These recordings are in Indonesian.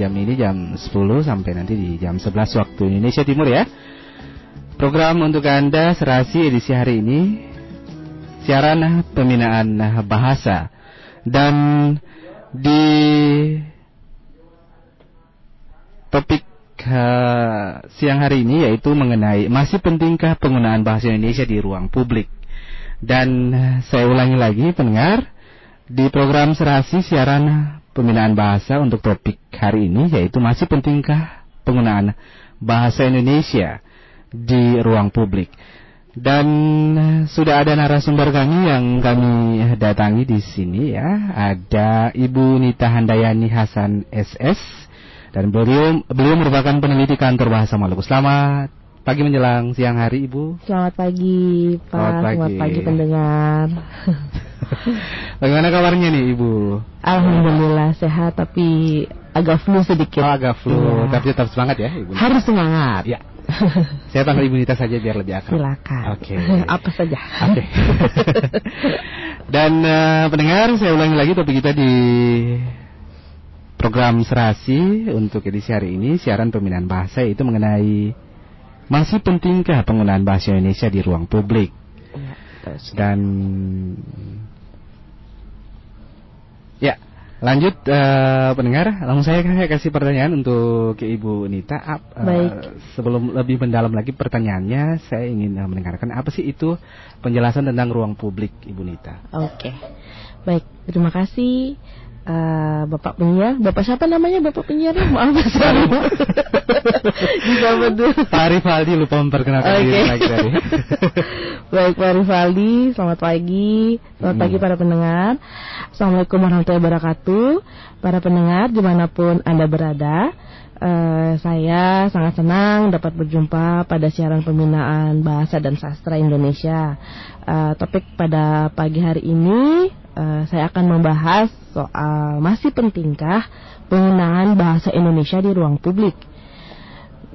jam ini jam 10 sampai nanti di jam 11 waktu Indonesia Timur ya. Program untuk Anda serasi edisi hari ini siaran pembinaan bahasa dan di topik uh, siang hari ini yaitu mengenai masih pentingkah penggunaan bahasa Indonesia di ruang publik. Dan saya ulangi lagi pendengar di program serasi siaran pembinaan bahasa untuk topik hari ini yaitu masih pentingkah penggunaan bahasa Indonesia di ruang publik. Dan sudah ada narasumber kami yang kami datangi di sini ya. Ada Ibu Nita Handayani Hasan SS dan beliau beliau merupakan peneliti kantor bahasa Maluku. Selamat pagi menjelang siang hari Ibu. Selamat pagi Pak. Selamat pagi, Selamat pagi pendengar. Bagaimana kabarnya nih Ibu? Alhamdulillah sehat tapi agak flu sedikit. Oh, agak flu, ya. tapi tetap semangat ya Ibu. Harus semangat. Ya. Saya Ibu Nita saja biar lebih akrab. Silakan. Oke. Okay. Apa saja. Oke. Okay. Dan uh, pendengar, saya ulangi lagi topik kita di program Serasi untuk edisi hari ini siaran pembinaan bahasa itu mengenai masih pentingkah penggunaan bahasa Indonesia di ruang publik? Ya, Dan ya, lanjut uh, pendengar, langsung saya, kasih pertanyaan untuk ke Ibu Nita. Uh, Baik. Sebelum lebih mendalam lagi pertanyaannya, saya ingin uh, mendengarkan apa sih itu penjelasan tentang ruang publik, Ibu Nita? Oke, baik. Terima kasih uh, Bapak penyiar. Bapak siapa namanya Bapak penyiar? Maaf saya Dijawab dulu. Pak Rivaldi lupa memperkenalkan okay. diri lagi tadi. Baik Pak Rivaldi, selamat pagi. Selamat hmm. pagi para pendengar. Assalamualaikum warahmatullahi wabarakatuh. Para pendengar di mana pun Anda berada. Uh, saya sangat senang dapat berjumpa pada siaran pembinaan bahasa dan sastra Indonesia. Uh, topik pada pagi hari ini uh, saya akan membahas soal masih pentingkah penggunaan bahasa Indonesia di ruang publik.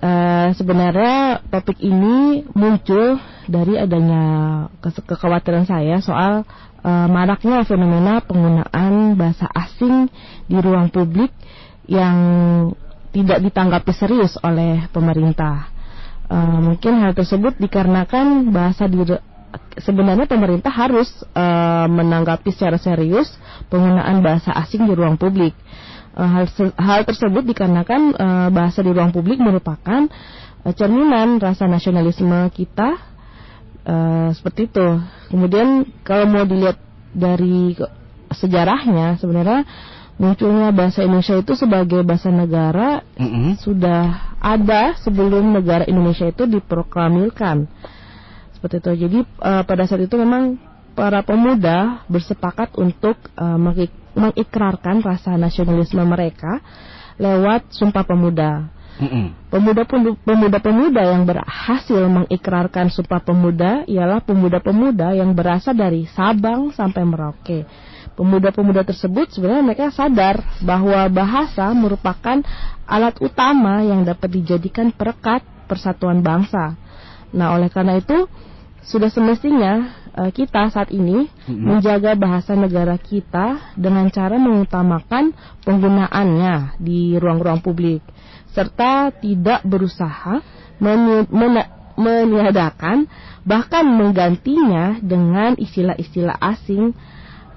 Uh, sebenarnya topik ini muncul dari adanya ke kekhawatiran saya soal uh, maraknya fenomena penggunaan bahasa asing di ruang publik yang tidak ditanggapi serius oleh pemerintah. Uh, mungkin hal tersebut dikarenakan bahasa di sebenarnya pemerintah harus uh, menanggapi secara serius penggunaan bahasa asing di ruang publik. Uh, hal, hal tersebut dikarenakan uh, bahasa di ruang publik merupakan uh, cerminan rasa nasionalisme kita uh, seperti itu. Kemudian kalau mau dilihat dari sejarahnya sebenarnya munculnya bahasa Indonesia itu sebagai bahasa negara mm -hmm. sudah ada sebelum negara Indonesia itu diproklamirkan seperti itu. Jadi uh, pada saat itu memang para pemuda bersepakat untuk uh, mengikrarkan rasa nasionalisme mereka lewat Sumpah Pemuda. Pemuda-pemuda yang berhasil mengikrarkan Sumpah Pemuda ialah pemuda-pemuda yang berasal dari Sabang sampai Merauke pemuda-pemuda tersebut sebenarnya mereka sadar bahwa bahasa merupakan alat utama yang dapat dijadikan perekat persatuan bangsa. Nah, oleh karena itu sudah semestinya uh, kita saat ini mm-hmm. menjaga bahasa negara kita dengan cara mengutamakan penggunaannya di ruang-ruang publik serta tidak berusaha meniadakan bahkan menggantinya dengan istilah-istilah asing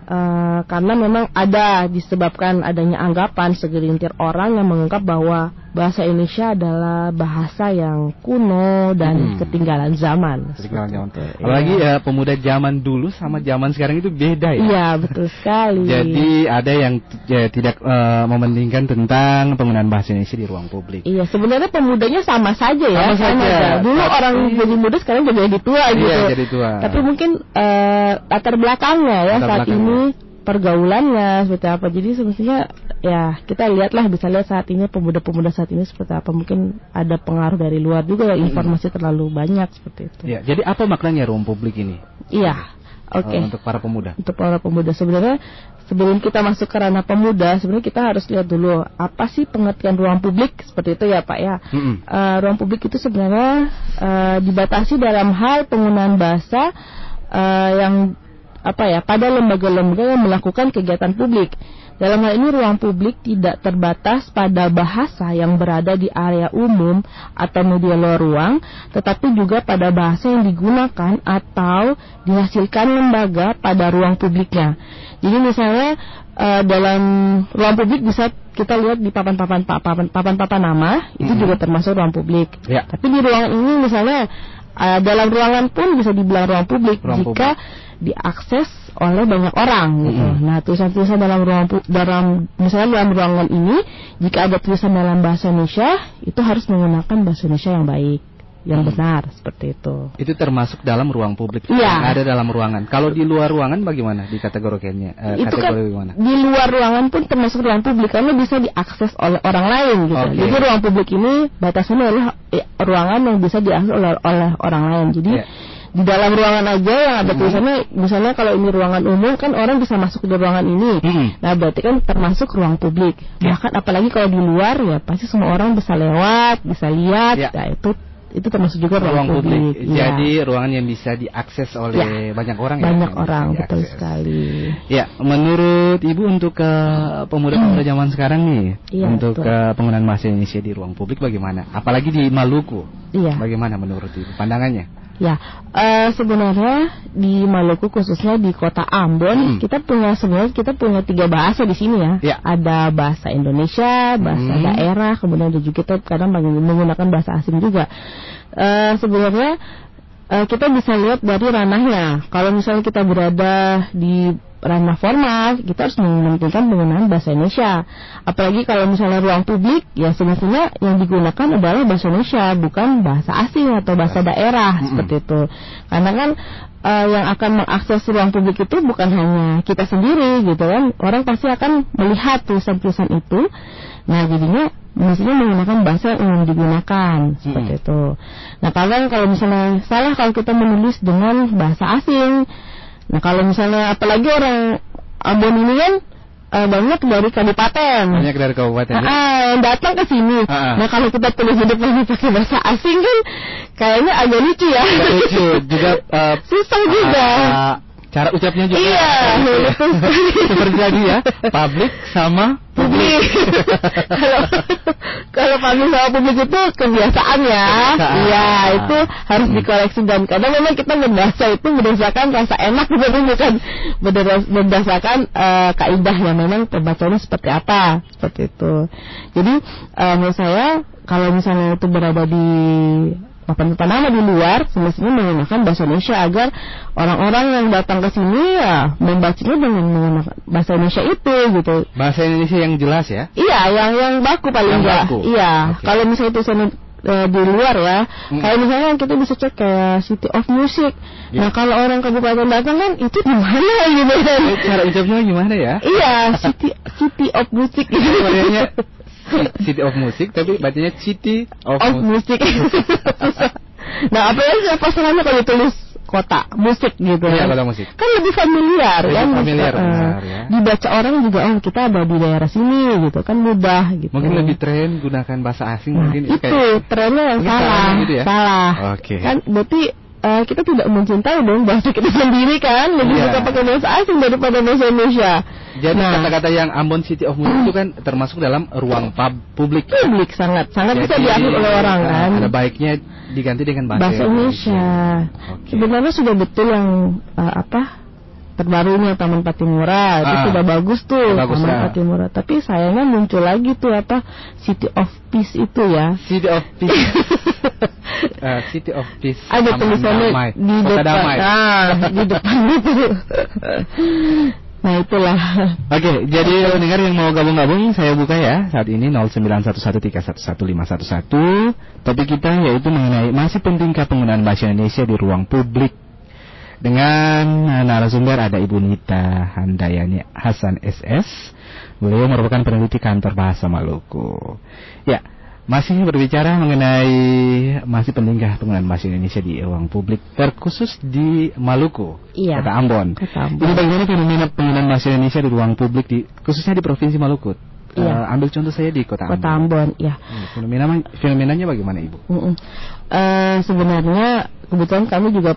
Uh, karena memang ada disebabkan adanya anggapan segelintir orang yang menganggap bahwa bahasa Indonesia adalah bahasa yang kuno dan hmm. ketinggalan zaman. Ketinggalan zaman. Itu. Apalagi ya. ya pemuda zaman dulu sama zaman sekarang itu beda ya. Iya betul sekali. Jadi ada yang ya, tidak uh, mementingkan tentang penggunaan bahasa Indonesia di ruang publik. Iya sebenarnya pemudanya sama saja ya. Sama saja. Dulu Tapi, orang jadi muda sekarang jadi tua iya, gitu. jadi tua. Tapi mungkin uh, latar belakangnya ya latar saat belakangnya. ini pergaulannya seperti apa. Jadi semestinya ya kita lihatlah bisa lihat saat ini pemuda-pemuda saat ini seperti apa. Mungkin ada pengaruh dari luar juga ya informasi terlalu banyak seperti itu. Ya, jadi apa maknanya ruang publik ini? Iya. Oke. Okay. Untuk para pemuda. Untuk para pemuda sebenarnya sebelum kita masuk ke ranah pemuda, sebenarnya kita harus lihat dulu apa sih pengertian ruang publik seperti itu ya Pak ya. Mm -hmm. uh, ruang publik itu sebenarnya uh, dibatasi dalam hal penggunaan bahasa uh, yang apa ya pada lembaga-lembaga yang melakukan kegiatan publik. Dalam hal ini ruang publik tidak terbatas pada bahasa yang berada di area umum atau media luar ruang, tetapi juga pada bahasa yang digunakan atau dihasilkan lembaga pada ruang publiknya. Jadi misalnya uh, dalam ruang publik bisa kita lihat di papan-papan papan-papan nama itu hmm. juga termasuk ruang publik. Ya. Tapi di ruangan ini misalnya uh, dalam ruangan pun bisa dibilang ruang publik ruang jika publik diakses oleh banyak orang gitu. Mm -hmm. Nah, tulisan-tulisan dalam ruang dalam misalnya dalam ruangan ini jika ada tulisan dalam bahasa Indonesia itu harus menggunakan bahasa Indonesia yang baik yang hmm. benar seperti itu. Itu termasuk dalam ruang publik ya. yang ada dalam ruangan. Kalau di luar ruangan bagaimana di kategorinya? Eh, itu kan bagaimana? di luar ruangan pun termasuk ruang publik karena bisa diakses oleh orang lain gitu. Okay. Jadi ruang publik ini batasannya adalah eh, ruangan yang bisa diakses oleh, oleh orang lain. Jadi yeah di dalam ruangan aja yang ada hmm. tulisannya misalnya kalau ini ruangan umum kan orang bisa masuk ke ruangan ini hmm. nah berarti kan termasuk ruang publik ya. bahkan apalagi kalau di luar ya pasti semua orang bisa lewat bisa lihat ya, ya itu itu termasuk juga ruang, ruang publik. publik. Ya. Jadi ruangan yang bisa diakses oleh ya. banyak orang banyak ya. Banyak orang betul sekali. Ya, menurut Ibu untuk ke pemuda-pemuda hmm. zaman sekarang nih, ya, untuk ke penggunaan bahasa Indonesia di ruang publik bagaimana? Apalagi di Maluku. Iya. Bagaimana menurut Ibu pandangannya? Ya, uh, sebenarnya di Maluku khususnya di kota Ambon hmm. kita punya sebenarnya kita punya tiga bahasa di sini ya. ya. Ada bahasa Indonesia, bahasa hmm. daerah, kemudian juga kita kadang menggunakan bahasa asing juga. Uh, sebenarnya uh, kita bisa lihat dari ranahnya. Kalau misalnya kita berada di ranah formal kita harus mementingkan penggunaan bahasa Indonesia apalagi kalau misalnya ruang publik ya semestinya yang digunakan adalah bahasa Indonesia bukan bahasa asing atau bahasa daerah mm -hmm. seperti itu karena kan uh, yang akan mengakses ruang publik itu bukan hanya kita sendiri gitu kan orang pasti akan melihat tulisan-tulisan itu nah jadinya mestinya menggunakan bahasa yang digunakan seperti hmm. itu. Nah kalau kalau misalnya salah kalau kita menulis dengan bahasa asing, Nah kalau misalnya apalagi orang Ambon ini kan uh, banyak dari kabupaten. Banyak dari kabupaten. Nah, uh, yang datang ke sini. Uh, uh. Nah kalau kita tulis di depannya pakai bahasa asing kan kayaknya agak lucu ya. Agak lucu juga. Uh, Susah juga. Uh, cara ucapnya juga iya betul terjadi ya publik sama publik kalau kalau publik sama publik itu kebiasaan ya. Iya itu harus dikoreksi. Dan kadang memang kita membaca itu berdasarkan rasa enak bukan bukan berdasarkan uh, kaidah yang memang pembacanya seperti apa seperti itu. Jadi uh, menurut saya kalau misalnya itu berada di papan-papan nama di luar semestinya menggunakan bahasa Indonesia agar orang-orang yang datang ke sini ya membacanya dengan menggunakan bahasa Indonesia itu gitu. Bahasa Indonesia yang jelas ya? Iya, yang yang baku paling enggak. Iya, okay. kalau misalnya itu e, di luar ya. Hmm. Kayak misalnya kita bisa cek kayak City of Music. Yeah. Nah kalau orang kabupaten datang kan itu di mana gitu kan? Cara ucapnya gimana ya? Iya City City of Music. Gitu. City of Music tapi bacanya City of, of Music. nah, apa yang apa salahnya kalau ditulis kota musik gitu ya, kota musik. Kan lebih familiar lebih kan. Familiar, uh, benar, ya. Dibaca orang juga oh kita ada di daerah sini gitu kan mudah gitu. Mungkin lebih tren gunakan bahasa asing nah, mungkin itu kayak, trennya yang salah. Gitu ya? Salah. Oke. Okay. Kan berarti uh, kita tidak mencintai dong bahasa kita sendiri kan lebih yeah. suka pakai bahasa asing daripada bahasa Indonesia. Jadi kata kata-kata yang Ambon City of Music itu kan termasuk dalam ruang pub publik. Publik sangat sangat Jadi, bisa diambil oleh orang uh, kan. Ada baiknya diganti dengan bahasa, bahasa Indonesia. Indonesia. Okay. Sebenarnya sudah betul yang uh, apa terbarunya Taman Patimura. Ah, itu sudah bagus tuh bagus, Taman ya. Patimura. Tapi sayangnya muncul lagi tuh apa City of Peace itu ya. City of Peace. Uh, City of Peace. Ada tulisannya di depan. Damai. Ah, di depan itu. Nah itulah. Oke, okay, jadi pendengar yang mau gabung-gabung saya buka ya. Saat ini 09113111511. Topik kita yaitu mengenai masih pentingkah penggunaan bahasa Indonesia di ruang publik dengan narasumber ada Ibu Nita Handayani Hasan SS. Beliau merupakan peneliti kantor bahasa Maluku. Ya, masih berbicara mengenai masih pentingkah penggunaan bahasa Indonesia di ruang publik terkhusus di Maluku, iya, kota Ambon. Kota Ambon. Ini bagaimana fenomena penggunaan bahasa Indonesia di ruang publik di khususnya di provinsi Maluku? Iya. Uh, ambil contoh saya di kota, kota Ambon. Ambon ya. Hmm, fenomena fenomenanya bagaimana ibu? Uh, uh, sebenarnya kebetulan kami juga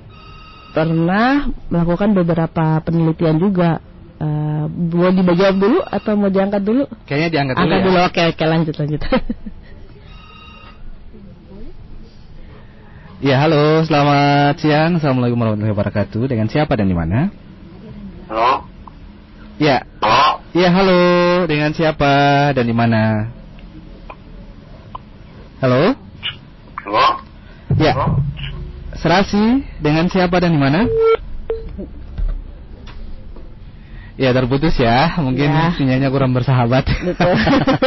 pernah melakukan beberapa penelitian juga. Uh, mau dijawab dulu atau mau diangkat dulu? Kayaknya diangkat dulu. Angkat ya. dulu, oke, oke lanjut lanjut. Ya, halo, selamat siang. Assalamualaikum warahmatullahi wabarakatuh. Dengan siapa dan di mana? Halo? Ya. Halo? Ya, halo. Dengan siapa dan di mana? Halo? Halo? Ya. Halo? Serasi dengan siapa dan di mana? Ya terputus ya, mungkin Ya. sinyalnya kurang bersahabat. Betul.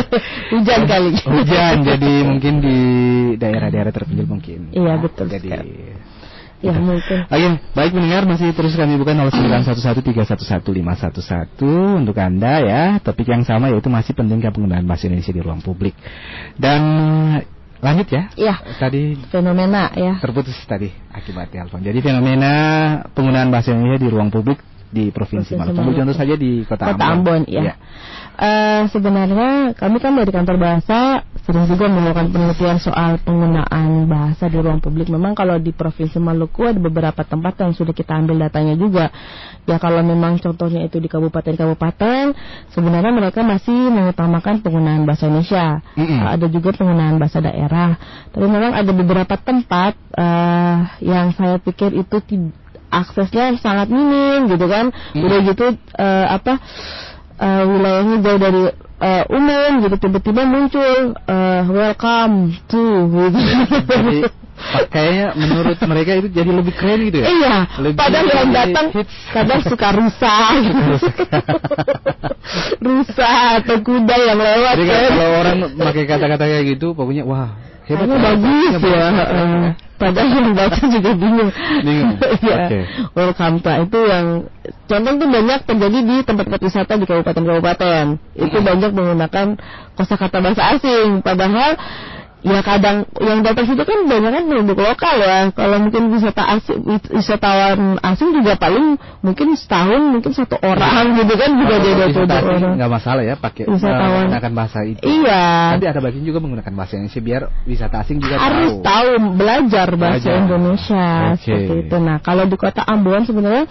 Hujan kali. Hujan, jadi mungkin di daerah-daerah terpencil mungkin. Iya, betul Jadi. sekali. Ya mungkin. Oke, baik mendengar masih terus kami bukan 09113115111 untuk Anda ya. Topik yang sama yaitu masih pentingkah penggunaan bahasa Indonesia di ruang publik. Dan lanjut ya. Iya. Tadi Fenomena ya. terputus tadi akibat telepon. Jadi fenomena penggunaan bahasa Indonesia di ruang publik di Provinsi Provinsi Maluku. Contoh saja di Kota, Kota Ambon, ya. Eh, sebenarnya kami kan dari kantor bahasa sering juga melakukan penelitian soal penggunaan bahasa di ruang publik. Memang kalau di Provinsi Maluku ada beberapa tempat yang sudah kita ambil datanya juga. Ya kalau memang contohnya itu di kabupaten-kabupaten, sebenarnya mereka masih mengutamakan penggunaan bahasa Indonesia. Mm-mm. Ada juga penggunaan bahasa daerah. Tapi memang ada beberapa tempat eh, yang saya pikir itu tid- aksesnya sangat minim gitu kan. Udah gitu eh, apa eh, wilayahnya jauh dari eh, umum gitu tiba-tiba muncul eh, welcome to gitu. Jadi pa- kayaknya menurut mereka itu jadi lebih keren gitu ya. Iya, Lebih- padahal yang datang hits. kadang suka rusak, rusak atau kuda yang lewat Jadi kan kalau orang pakai kata-kata kayak gitu, pokoknya wah hebat. Kayaknya bagus ya. heeh. Padahal yang baca juga bingung. Bingung. Iya. Oke. Welcome to itu yang contoh itu banyak terjadi di tempat-tempat wisata di kabupaten-kabupaten. Itu banyak menggunakan kosakata bahasa asing. Padahal ya kadang yang datang situ kan banyak kan penduduk lokal ya. Kalau mungkin wisata asing, wisatawan asing juga paling mungkin setahun mungkin satu orang gitu kan juga wisata asing orang. nggak masalah ya pakai Wisatawan. menggunakan bahasa itu. Iya. Nanti ada bagian juga menggunakan bahasa Indonesia biar wisata asing juga harus tahu. tahu belajar bahasa Belajar. Indonesia Oke. seperti itu. Nah, kalau di kota Ambon sebenarnya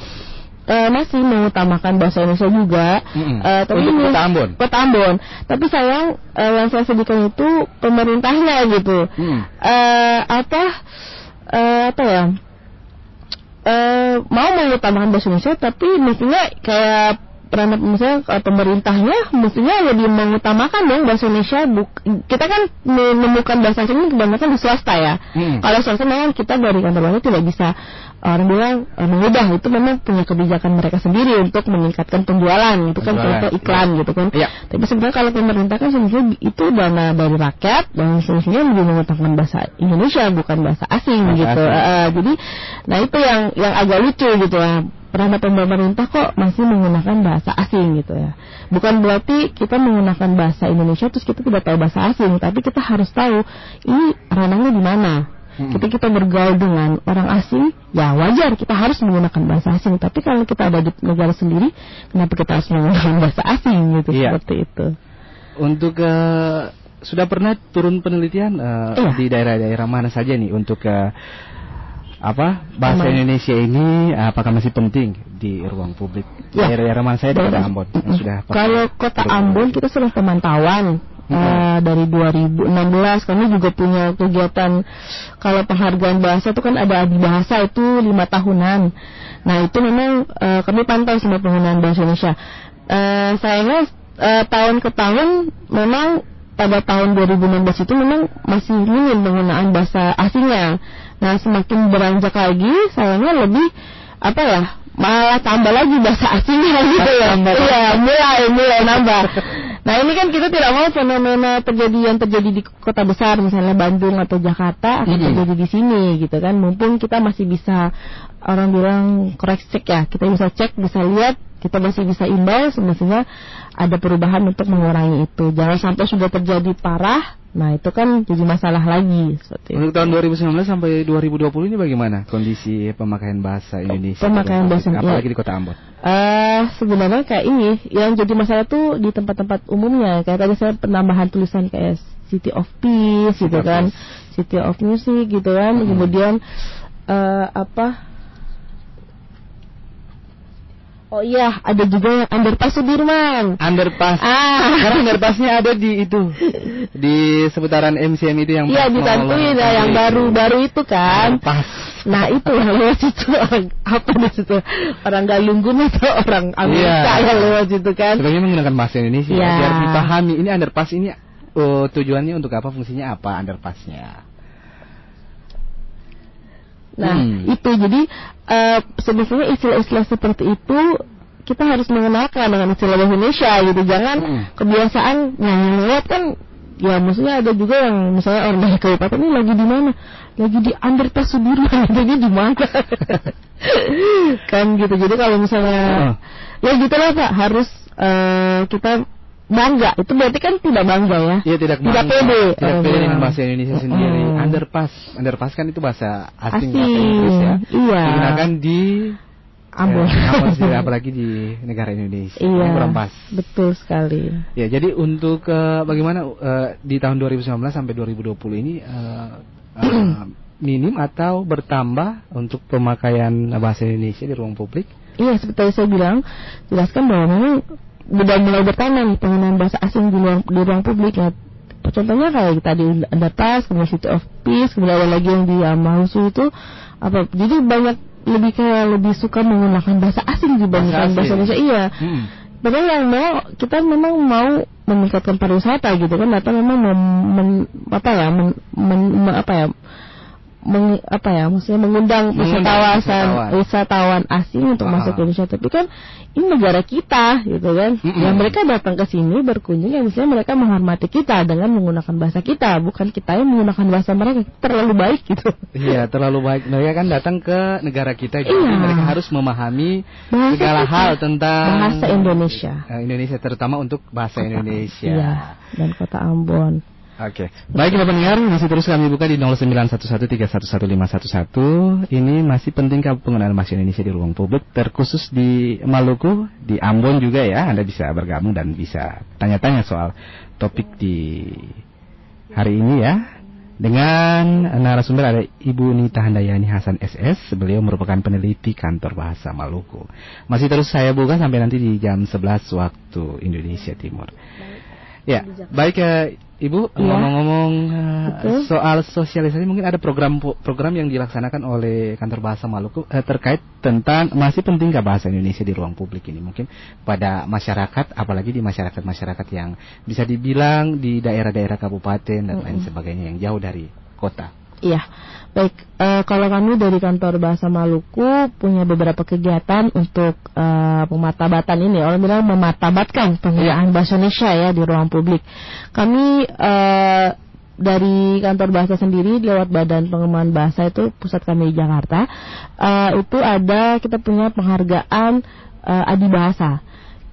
eh, masih mengutamakan bahasa Indonesia juga. Mm-mm. Eh, tapi Untuk ini- Kota Ambon? Kota Ambon. Tapi sayang eh, yang saya sedihkan itu pemerintahnya gitu. Mm. Eh, apa apa ya? Eh, mau mengutamakan bahasa Indonesia tapi mestinya kayak peran misalnya pemerintahnya mestinya lebih mengutamakan dong bahasa Indonesia Buk- kita kan menemukan bahasa asing ini kebanyakan di swasta ya Mm. kalau swasta memang kita dari kantor tidak bisa orang bilang eh, mengubah itu memang punya kebijakan mereka sendiri untuk meningkatkan penjualan itu kan Penjualan, contoh iklan iya. gitu kan Iya. tapi sebenarnya kalau pemerintah kan sebenarnya itu dana dari rakyat dan sebenarnya lebih mengutamakan bahasa Indonesia bukan bahasa asing Bahasa gitu asing. Eh, jadi nah itu yang yang agak lucu gitu ya peranan pemerintah kok masih menggunakan bahasa asing gitu ya bukan berarti kita menggunakan bahasa Indonesia terus kita tidak tahu bahasa asing tapi kita harus tahu ini ranahnya di mana Mm-mm. Ketika kita bergaul dengan orang asing, ya wajar kita harus menggunakan bahasa asing. Tapi kalau kita ada di negara sendiri, kenapa kita harus menggunakan bahasa asing gitu Iya. seperti itu? Untuk eh, sudah pernah turun penelitian eh, Iya. di daerah-daerah mana saja nih untuk eh, apa bahasa Aman. Indonesia ini apakah masih penting di ruang publik? Ya. Daerah-daerah mana saja di Daerah- Ambon sudah Kalau kota Ambon kita sudah pemantauan Eh, dari 2016 kami juga punya kegiatan kalau penghargaan bahasa itu kan ada adi bahasa itu lima tahunan. Nah itu memang eh, kami pantau semua penggunaan bahasa Indonesia. Eh, sayangnya eh, tahun ke tahun memang pada tahun 2016 itu memang masih minim penggunaan bahasa asingnya. Nah semakin beranjak lagi sayangnya lebih apa ya malah tambah lagi bahasa asingnya gitu ya. Iya mulai mulai nambah. Nah ini kan kita tidak mau fenomena terjadi yang terjadi di kota besar misalnya Bandung atau Jakarta akan terjadi di sini gitu kan. Mumpung kita masih bisa orang bilang correct check ya, kita bisa cek, bisa lihat, kita masih bisa imbau semestinya ada perubahan untuk mengurangi itu. Jangan sampai sudah terjadi parah. Nah itu kan jadi masalah lagi seperti itu. Untuk tahun 2019 sampai 2020 ini bagaimana kondisi pemakaian bahasa Indonesia? Pemakaian bahasa- apalagi iya. di Kota Ambon. Eh sebenarnya kayak ini yang jadi masalah tuh di tempat-tempat umumnya kayak tadi saya penambahan tulisan kayak City of Peace gitu kan, City of Music gitu kan, Hmm. kemudian eh apa Oh iya, ada juga yang underpass Sudirman. Underpass. Ah. Karena underpassnya ada di itu di seputaran MCM itu yang Iya di Tantuin ya, yang baru-baru itu kan. Underpass. Nah itu yang lewat situ orang apa di situ orang Galunggun atau orang Amerika Iya. yang lewat situ kan. Sebagai menggunakan bahasa Indonesia Iya. biar dipahami ini underpass ini oh, tujuannya untuk apa fungsinya apa underpassnya. Nah Hmm. itu jadi eh, sebetulnya istilah-istilah seperti itu kita harus mengenalkan dengan istilah bahasa Indonesia gitu. Jangan Hmm. kebiasaan yang lewat kan ya maksudnya ada juga yang misalnya orang dari kabupaten ini lagi di mana? Lagi di underpass Sudirman, jadi di mana? kan gitu. Jadi kalau misalnya Oh. ya gitulah Pak, harus eh, kita bangga. Itu berarti kan tidak bangga ya. Iya tidak Tidak bangga, pede. Tidak Oh, pede iya. dengan bahasa Indonesia sendiri. Mm-mm. Underpass, underpass kan itu bahasa asing, Asing, bahasa Inggris ya. iya. Digunakan di Ambon. eh, Ambon sendiri, apalagi di negara Indonesia. Iya. Kurang pas. Betul sekali. Ya, jadi untuk eh, bagaimana eh, di tahun 2019 sampai 2020 ini eh, eh, minim atau bertambah untuk pemakaian bahasa Indonesia di ruang publik? Iya, seperti saya bilang, jelaskan bahwa memang sudah mulai bertambah nih penggunaan bahasa asing di ruang, di ruang publik ya. Contohnya kayak tadi underpass, kemudian City of Peace, kemudian ada lagi yang di Amahusu itu apa? Jadi banyak lebih kayak lebih suka menggunakan bahasa asing dibandingkan Bahasa bahasa. Indonesia. Iya. Hmm. Padahal yang mau kita memang mau meningkatkan pariwisata gitu kan atau memang mem- men- apa ya men- men- me- apa ya meng- apa ya maksudnya mengundang Mengundang wisatawan wisatawan. wisatawan asing untuk Ah. masuk ke Indonesia tapi kan ini negara kita gitu kan Mm-mm. yang mereka datang ke sini berkunjung ya misalnya mereka menghormati kita dengan menggunakan bahasa kita bukan kita yang menggunakan bahasa mereka terlalu baik gitu Iya, terlalu baik. Mereka kan datang ke negara kita, jadi Iya. mereka harus memahami Bahasa segala kita. hal tentang Bahasa Indonesia. Eh, Indonesia terutama untuk bahasa Indonesia. iya dan kota Ambon Oke. Baik Bapak pendengar, masih terus kami buka di 0911311511. Ini masih pentingkah penggunaan bahasa Indonesia di ruang publik terkhusus di Maluku, di Ambon juga ya. Anda bisa bergabung dan bisa tanya-tanya soal topik di hari ini ya. Dengan narasumber ada Ibu Nita Handayani Hasan SS. Beliau merupakan peneliti kantor bahasa Maluku. Masih terus saya buka sampai nanti di jam 11 waktu Indonesia Timur. Ya, baik ya Ibu, Iya. ngomong-ngomong eh, Betul. soal sosialisasi mungkin ada program program yang dilaksanakan oleh kantor bahasa Maluku eh, terkait tentang masih pentingkah bahasa Indonesia di ruang publik ini mungkin pada masyarakat apalagi di masyarakat-masyarakat yang bisa dibilang di daerah-daerah kabupaten dan lain sebagainya yang jauh dari kota. Iya, baik. eh, kalau kami dari kantor bahasa Maluku punya beberapa kegiatan untuk eh, pemartabatan ini. Orang bilang memartabatkan penggunaan bahasa Indonesia ya di ruang publik. Kami eh, dari kantor bahasa sendiri lewat Badan Pengembangan Bahasa itu pusat kami di Jakarta eh, itu ada kita punya penghargaan eh, Adi Bahasa.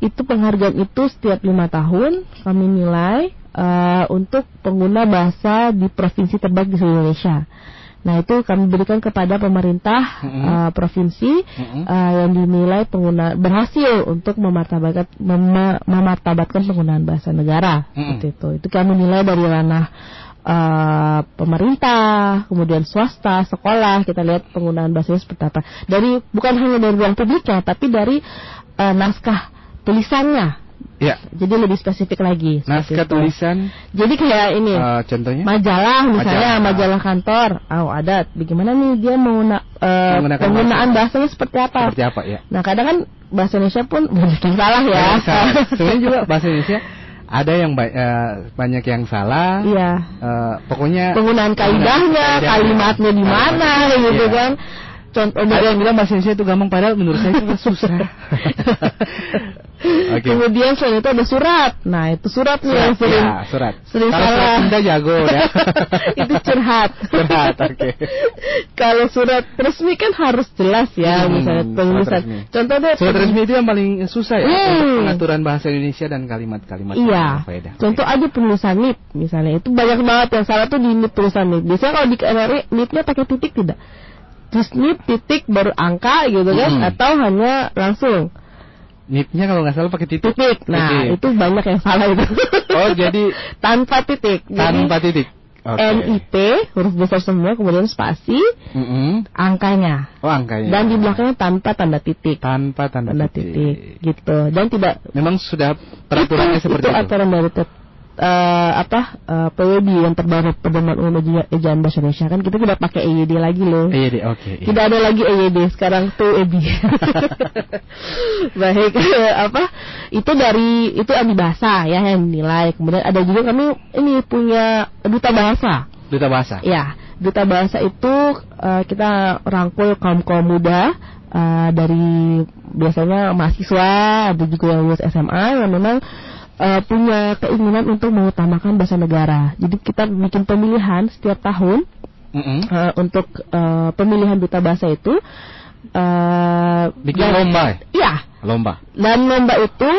Itu penghargaan itu setiap lima tahun kami nilai eh, untuk pengguna bahasa di provinsi terbaik di seluruh Indonesia. Nah itu kami berikan kepada pemerintah Mm-mm. eh, provinsi Mm-mm. eh, yang dinilai pengguna berhasil untuk memartabatkan mem- memartabatkan penggunaan bahasa negara. Mm-mm. Seperti itu. Itu kami nilai dari ranah eh, pemerintah, kemudian swasta, sekolah. Kita lihat penggunaan bahasanya seperti apa. Dari bukan hanya dari ruang publiknya, tapi dari eh, naskah tulisannya. Ya, Jadi lebih spesifik lagi. naskah itu. tulisan Jadi kayak ini. eh, contohnya Majalah misalnya Majalah. majalah, kantor, oh ada. Bagaimana nih dia mengguna, eh, Menggunakan penggunaan bahasa. bahasanya seperti apa? seperti apa ya? Nah kadang kan bahasa Indonesia pun banyak yang salah ya. Salah. Sebenarnya juga bahasa Indonesia ada yang ba- eh, banyak yang salah. Iya. Eh, pokoknya Penggunaan kaidahnya, Kaidah. kalimatnya di mana, gitu Iya. kan. Contoh ada yang bilang bahasa Indonesia itu gampang padahal menurut saya itu susah. Oke. Kemudian selain itu ada surat. Nah itu surat nih yang Surat, sering ya, surat. sering Kalau surat salah. Sunda jago ya. itu curhat. Curhat, oke. Kalau surat resmi kan harus jelas ya, Hmm, misalnya surat penulisan. Contoh deh. Surat resmi itu yang paling susah ya Hmm. untuk pengaturan bahasa Indonesia dan kalimat-kalimat Iya. berfaedah. Contoh aja penulisan NIP misalnya itu banyak banget yang salah tuh di NIP tulisan NIP. Biasanya kalau di KRRI NIP-nya pakai titik tidak? Terus NIP titik baru angka gitu kan Hmm. atau hanya langsung NIP-nya kalau nggak salah pakai titik. titik. Nah, Titik. itu banyak yang salah itu. Oh, jadi tanpa titik. Jadi, tanpa titik. Oke. NIP huruf besar semua kemudian spasi Mm-mm. angkanya Oh angkanya. dan di belakangnya tanpa tanda titik tanpa tanda, tanda titik gitu dan tidak Memang sudah peraturannya itu, seperti itu itu. aturan dari eh, apa eh, PWB yang terbaru pedoman umum Eja- ejaan bahasa Indonesia kan kita tidak pakai EYD lagi loh deh, oke. iya. tidak ada lagi EYD sekarang tuh EB baik apa itu dari itu ahli bahasa ya yang nilai kemudian ada juga kami ini punya duta bahasa Duta bahasa. ya duta bahasa itu eh, kita rangkul kaum kaum muda eh, dari biasanya mahasiswa ada juga yang lulus SMA yang memang eh, punya keinginan untuk mengutamakan bahasa negara jadi kita bikin pemilihan setiap tahun Mm-mm. Eh, untuk eh, pemilihan duta bahasa itu eh Bikin dan- lomba ya? Iya, Lomba. dan lomba itu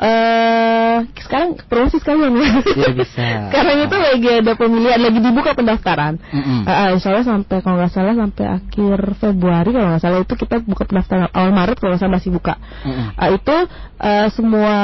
eh sekarang promosi sekalian ya. Iya, bisa. sekarang itu lagi ada pemilihan, lagi dibuka pendaftaran. Eh, insya Allah sampai kalau nggak salah sampai akhir Februari kalau nggak salah itu kita buka pendaftaran awal Maret kalau nggak salah masih buka. Mm-mm. Eh, itu eh, semua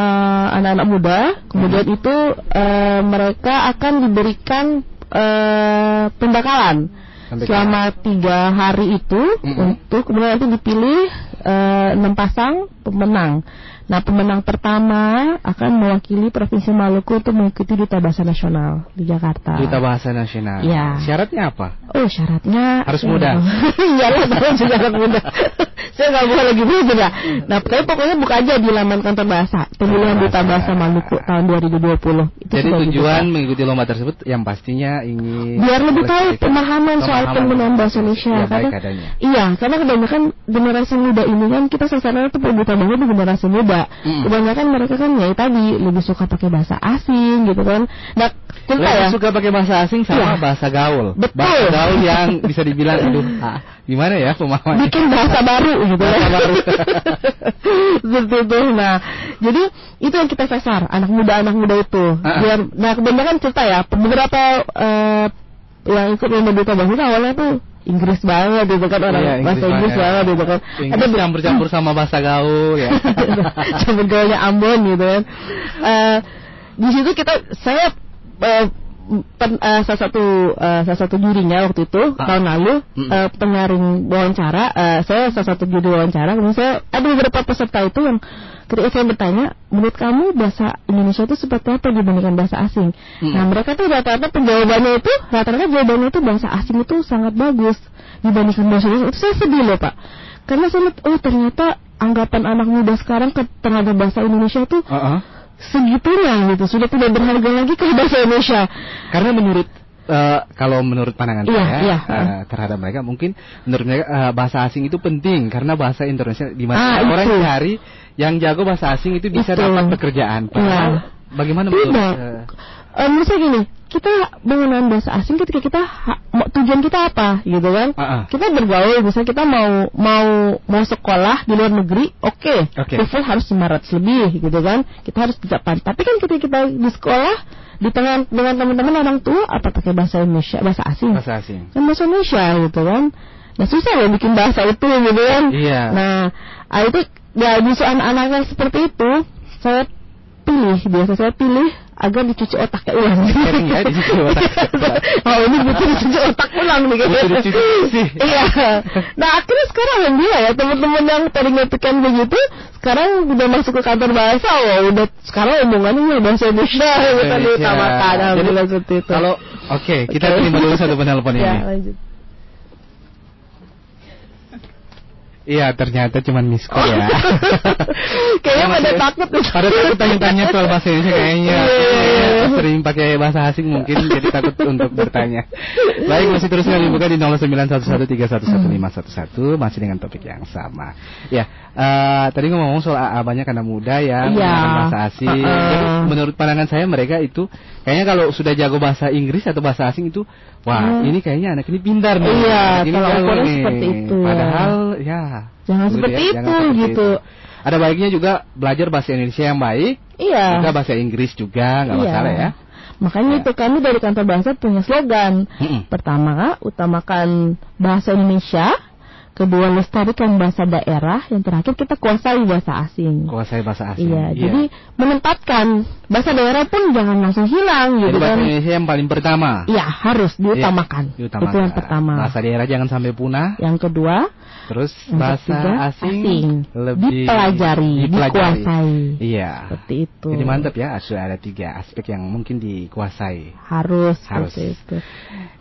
anak-anak muda, kemudian itu eh, mereka akan diberikan eh, pembekalan selama tiga hari itu Mm-mm. untuk kemudian nanti dipilih enam pasang pemenang. Nah pemenang pertama akan mewakili provinsi Maluku untuk mengikuti duta bahasa nasional di Jakarta. Duta bahasa nasional. Iya. Syaratnya apa? Oh syaratnya Harus muda. Iyalah harus juga harus muda. Saya nggak boleh lagi muda juga. Nah tapi pokoknya buka aja di laman kantor bahasa pemilihan duta bahasa Maluku tahun 2020. Itu Jadi tujuan dibuka. mengikuti lomba tersebut yang pastinya ingin biar lebih tahu pemahaman soal penggunaan bahasa Indonesia Ya, karena iya karena kebanyakan generasi muda ini kan kita sasarannya tuh duta bahasa di generasi muda Mm. kebanyakan mereka kan ya tadi lebih suka pakai bahasa asing gitu kan nah Lebih ya suka pakai bahasa asing sama Iya. bahasa gaul. Betul. Bahasa gaul yang bisa dibilang aduh, ah, gimana ya pemahamannya? bikin bahasa baru gitu Bahasa kan. baru. Seperti itu. Nah, jadi itu yang kita sasar anak muda anak muda itu. Ah. Biar nah kebanyakan cerita ya beberapa eh, yang ikut lomba duta bahasa itu awalnya tuh Inggris banget gitu kan orang Iya, bahasa Inggris banget gitu kan. Inggris campur-campur sama bahasa gaul ya. campur gaulnya Ambon gitu kan. Eh, di situ kita saya eh, pen- eh, salah satu eh, salah satu jurinya waktu itu Ah. tahun lalu Mm. eh, penyaring wawancara eh, saya salah satu juri wawancara kemudian saya ada beberapa peserta itu yang ketika saya bertanya menurut kamu bahasa Indonesia itu seperti apa dibandingkan bahasa asing Mm. nah mereka tuh rata-rata penjawabannya itu rata-rata jawabannya itu bahasa asing itu sangat bagus dibandingkan bahasa Indonesia itu saya sedih loh pak karena saya lihat oh ternyata anggapan anak muda sekarang ke terhadap bahasa Indonesia itu Heeh. Segitunya gitu sudah tidak berharga lagi ke bahasa Indonesia Karena menurut eh, kalau menurut pandangan Iya, saya iya, eh, terhadap mereka mungkin menurut mereka eh, bahasa asing itu penting karena bahasa Indonesia di mana Ah, orang itu. cari yang jago bahasa asing itu bisa Itu. dapat pekerjaan. Padahal Iya. bagaimana menurut tidak eh, Eh, menurut saya gini kita mengenal bahasa asing ketika kita ha- tujuan kita apa gitu kan Ah, ah. kita bergaul misalnya kita mau mau mau sekolah di luar negeri oke Oke. TOEFL harus 900 lebih gitu kan kita harus bisa pan tapi kan ketika kita di sekolah di tengah dengan teman-teman orang tua apa pakai bahasa Indonesia bahasa asing bahasa asing? kan bahasa Indonesia gitu kan nah susah loh bikin bahasa itu gitu kan Iya. nah ah, itu ya justru anak-anak yang seperti itu saya pilih biasa saya pilih agar dicuci ulang Sering ya dicuci otak. oh ini butuh dicuci otak ulang nih gitu Butuh dicuci. iya nah akhirnya sekarang alhamdulillah ya teman-teman yang tadi ngepikan begitu sekarang udah masuk ke kantor bahasa wah udah sekarang omongannya ya bahasa Indonesia gitu kan Indonesia. diutamakan alhamdulillah Jadi, seperti itu Kalau oke, kita terima dulu satu penelpon ya ini. lanjut Iya, ternyata cuma miss call ya. Kayaknya pada takut nih. Pada takut tanya-tanya soal bahasa Indonesia kayaknya. Iya, iya, iya. Sering pakai bahasa asing mungkin jadi takut untuk bertanya. Baik, masih terus kami buka di 0911311511 masih dengan topik yang sama. Ya, eh, tadi ngomong soal AA banyak anak muda yang Iya. menggunakan bahasa asing. Uh-uh. Jadi menurut pandangan saya mereka itu kayaknya kalau sudah jago bahasa Inggris atau bahasa asing itu wah, Hmm. ini kayaknya anak ini pintar nih. Iya, ini nih. seperti itu. Padahal ya Jangan seperti ya, itu jangan seperti gitu. itu. Ada baiknya juga belajar bahasa Indonesia yang baik, Iya. juga bahasa Inggris juga nggak Iya. masalah ya. Makanya Ya. itu kami dari kantor bahasa punya slogan. Mm-mm. Pertama, utamakan bahasa Indonesia. Kedua lestarikan bahasa daerah, yang terakhir kita kuasai bahasa asing. Kuasai bahasa asing. Iya, jadi menempatkan bahasa daerah pun jangan langsung hilang Jadi gitu bahasa kan. Indonesia yang paling pertama. Iya, harus diutamakan. Iya, diutamakan. Itu yang pertama. Bahasa daerah jangan sampai punah. Yang kedua, Terus yang bahasa ketiga, asing, asing. lebih Dipelajari, dikuasai. Iya. seperti itu. Jadi mantap ya, sudah ada tiga aspek yang mungkin dikuasai. Harus, Harus. itu.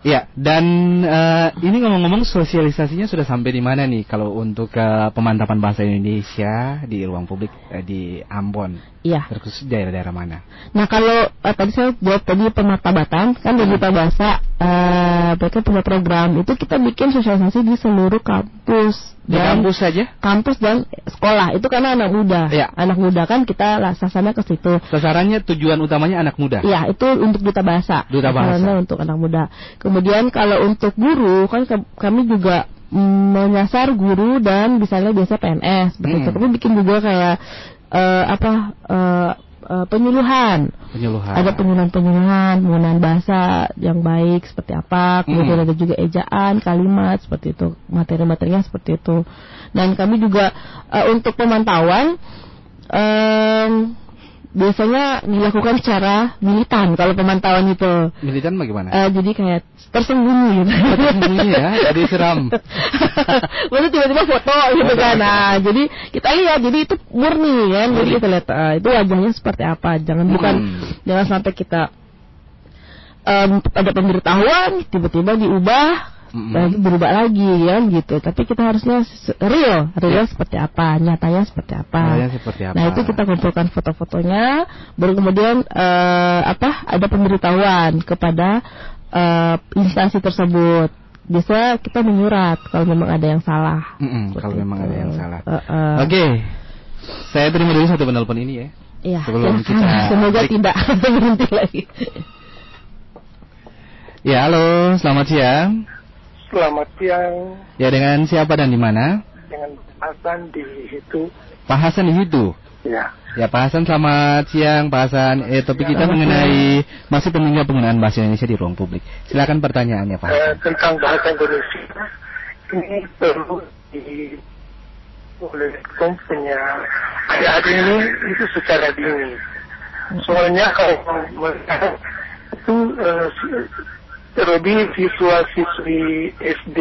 Iya, dan eh, ini ngomong-ngomong sosialisasinya sudah sampai di mana nih kalau untuk eh, pemantapan bahasa Indonesia di ruang publik eh, di Ambon, Iya. terkhusus daerah-daerah mana? Nah kalau eh, tadi saya jawab tadi pemartabatan kan di Duta Bahasa eh, mereka punya program itu kita bikin sosialisasi di seluruh kampus Di dan kampus saja? kampus dan sekolah itu karena anak muda Iya. anak muda kan kita laksana ke situ Sasarannya tujuan utamanya anak muda. Iya itu untuk duta bahasa Duta bahasa. Sasarannya untuk anak muda kemudian kalau untuk guru kan ke- kami juga menyasar guru dan misalnya biasa PNS begitu Mm. kami bikin juga kayak eh, apa eh, eh, penyuluhan Penyuluhan. ada penyuluhan-penyuluhan, penggunaan bahasa yang baik seperti apa, kemudian Mm. ada juga ejaan, kalimat seperti itu, materi-materinya seperti itu. Dan kami juga eh, untuk pemantauan em, biasanya dilakukan secara militan kalau pemantauan itu. Militan bagaimana? Eh, jadi kayak tersembunyi gitu. Tersembunyi ya, jadi seram. Maksudnya tiba-tiba foto gitu kan. Nah, jadi kita lihat, jadi itu murni kan. Jadi kita lihat eh, itu wajahnya seperti apa. Jangan bukan Hmm. jangan sampai kita em, ada pemberitahuan tiba-tiba diubah Lagi berubah lagi kan gitu. Tapi kita harusnya real, real seperti apa, nyatanya seperti apa. Nyatanya seperti apa. Nah, itu kita kumpulkan foto-fotonya, baru kemudian eh, apa? ada pemberitahuan kepada eh, instansi tersebut. Biasanya kita menyurat kalau memang ada yang salah. Mm-mm, kalau memang ada yang salah. Eh, eh. Oke. Saya terima dulu satu penelpon ini ya. Iya, Sebelum silakan. kita semoga break. tidak berhenti lagi. Ya, halo, selamat siang. Selamat siang Ya, dengan siapa dan di mana? dengan Hasan di itu. Pak Hasan di situ. Ya. Ya, Pak Hasan selamat siang, Pak Hasan. Eh, topik kita mengenai masih pentingnya penggunaan bahasa Indonesia di ruang publik. Silakan pertanyaannya, Pak Eh, Hasan. tentang bahasa Indonesia ini perlu di oleh punya adik-adik ini itu secara dini. Soalnya kalau itu eh, terlebih siswa-siswi SD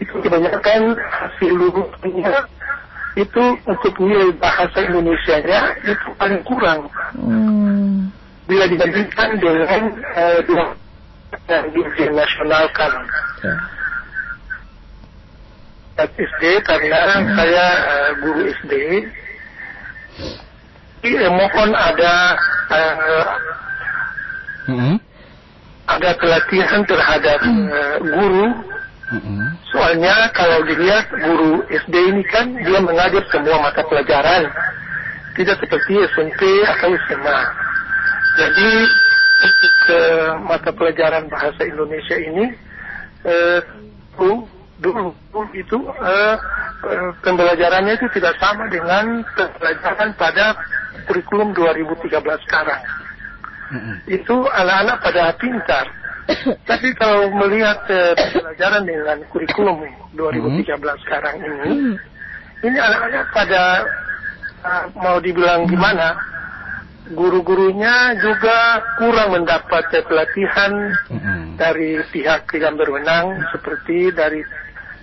itu kebanyakan hasil lulusannya itu untuk nilai bahasa Indonesia-nya itu paling kurang. Hmm. bila dibandingkan dengan eh, dua yang diujian nasional kan. SD karena saya eh, guru SD Jadi, eh, mohon ada eh, Mm-mm. Ada pelatihan terhadap eh, guru Mm-mm. soalnya kalau dilihat guru SD ini kan dia mengajar semua mata pelajaran tidak seperti SMP atau SMA jadi ke mata pelajaran bahasa Indonesia ini eh, dulu dulu itu eh, eh, pembelajarannya itu tidak sama dengan pembelajaran pada kurikulum 2013 sekarang. Itu anak-anak pada pintar. Tapi kalau melihat eh, pelajaran dengan kurikulum 2013 sekarang ini, ini anak-anak pada ah, mau dibilang gimana? Guru-gurunya juga kurang mendapat eh, pelatihan dari pihak yang berwenang seperti dari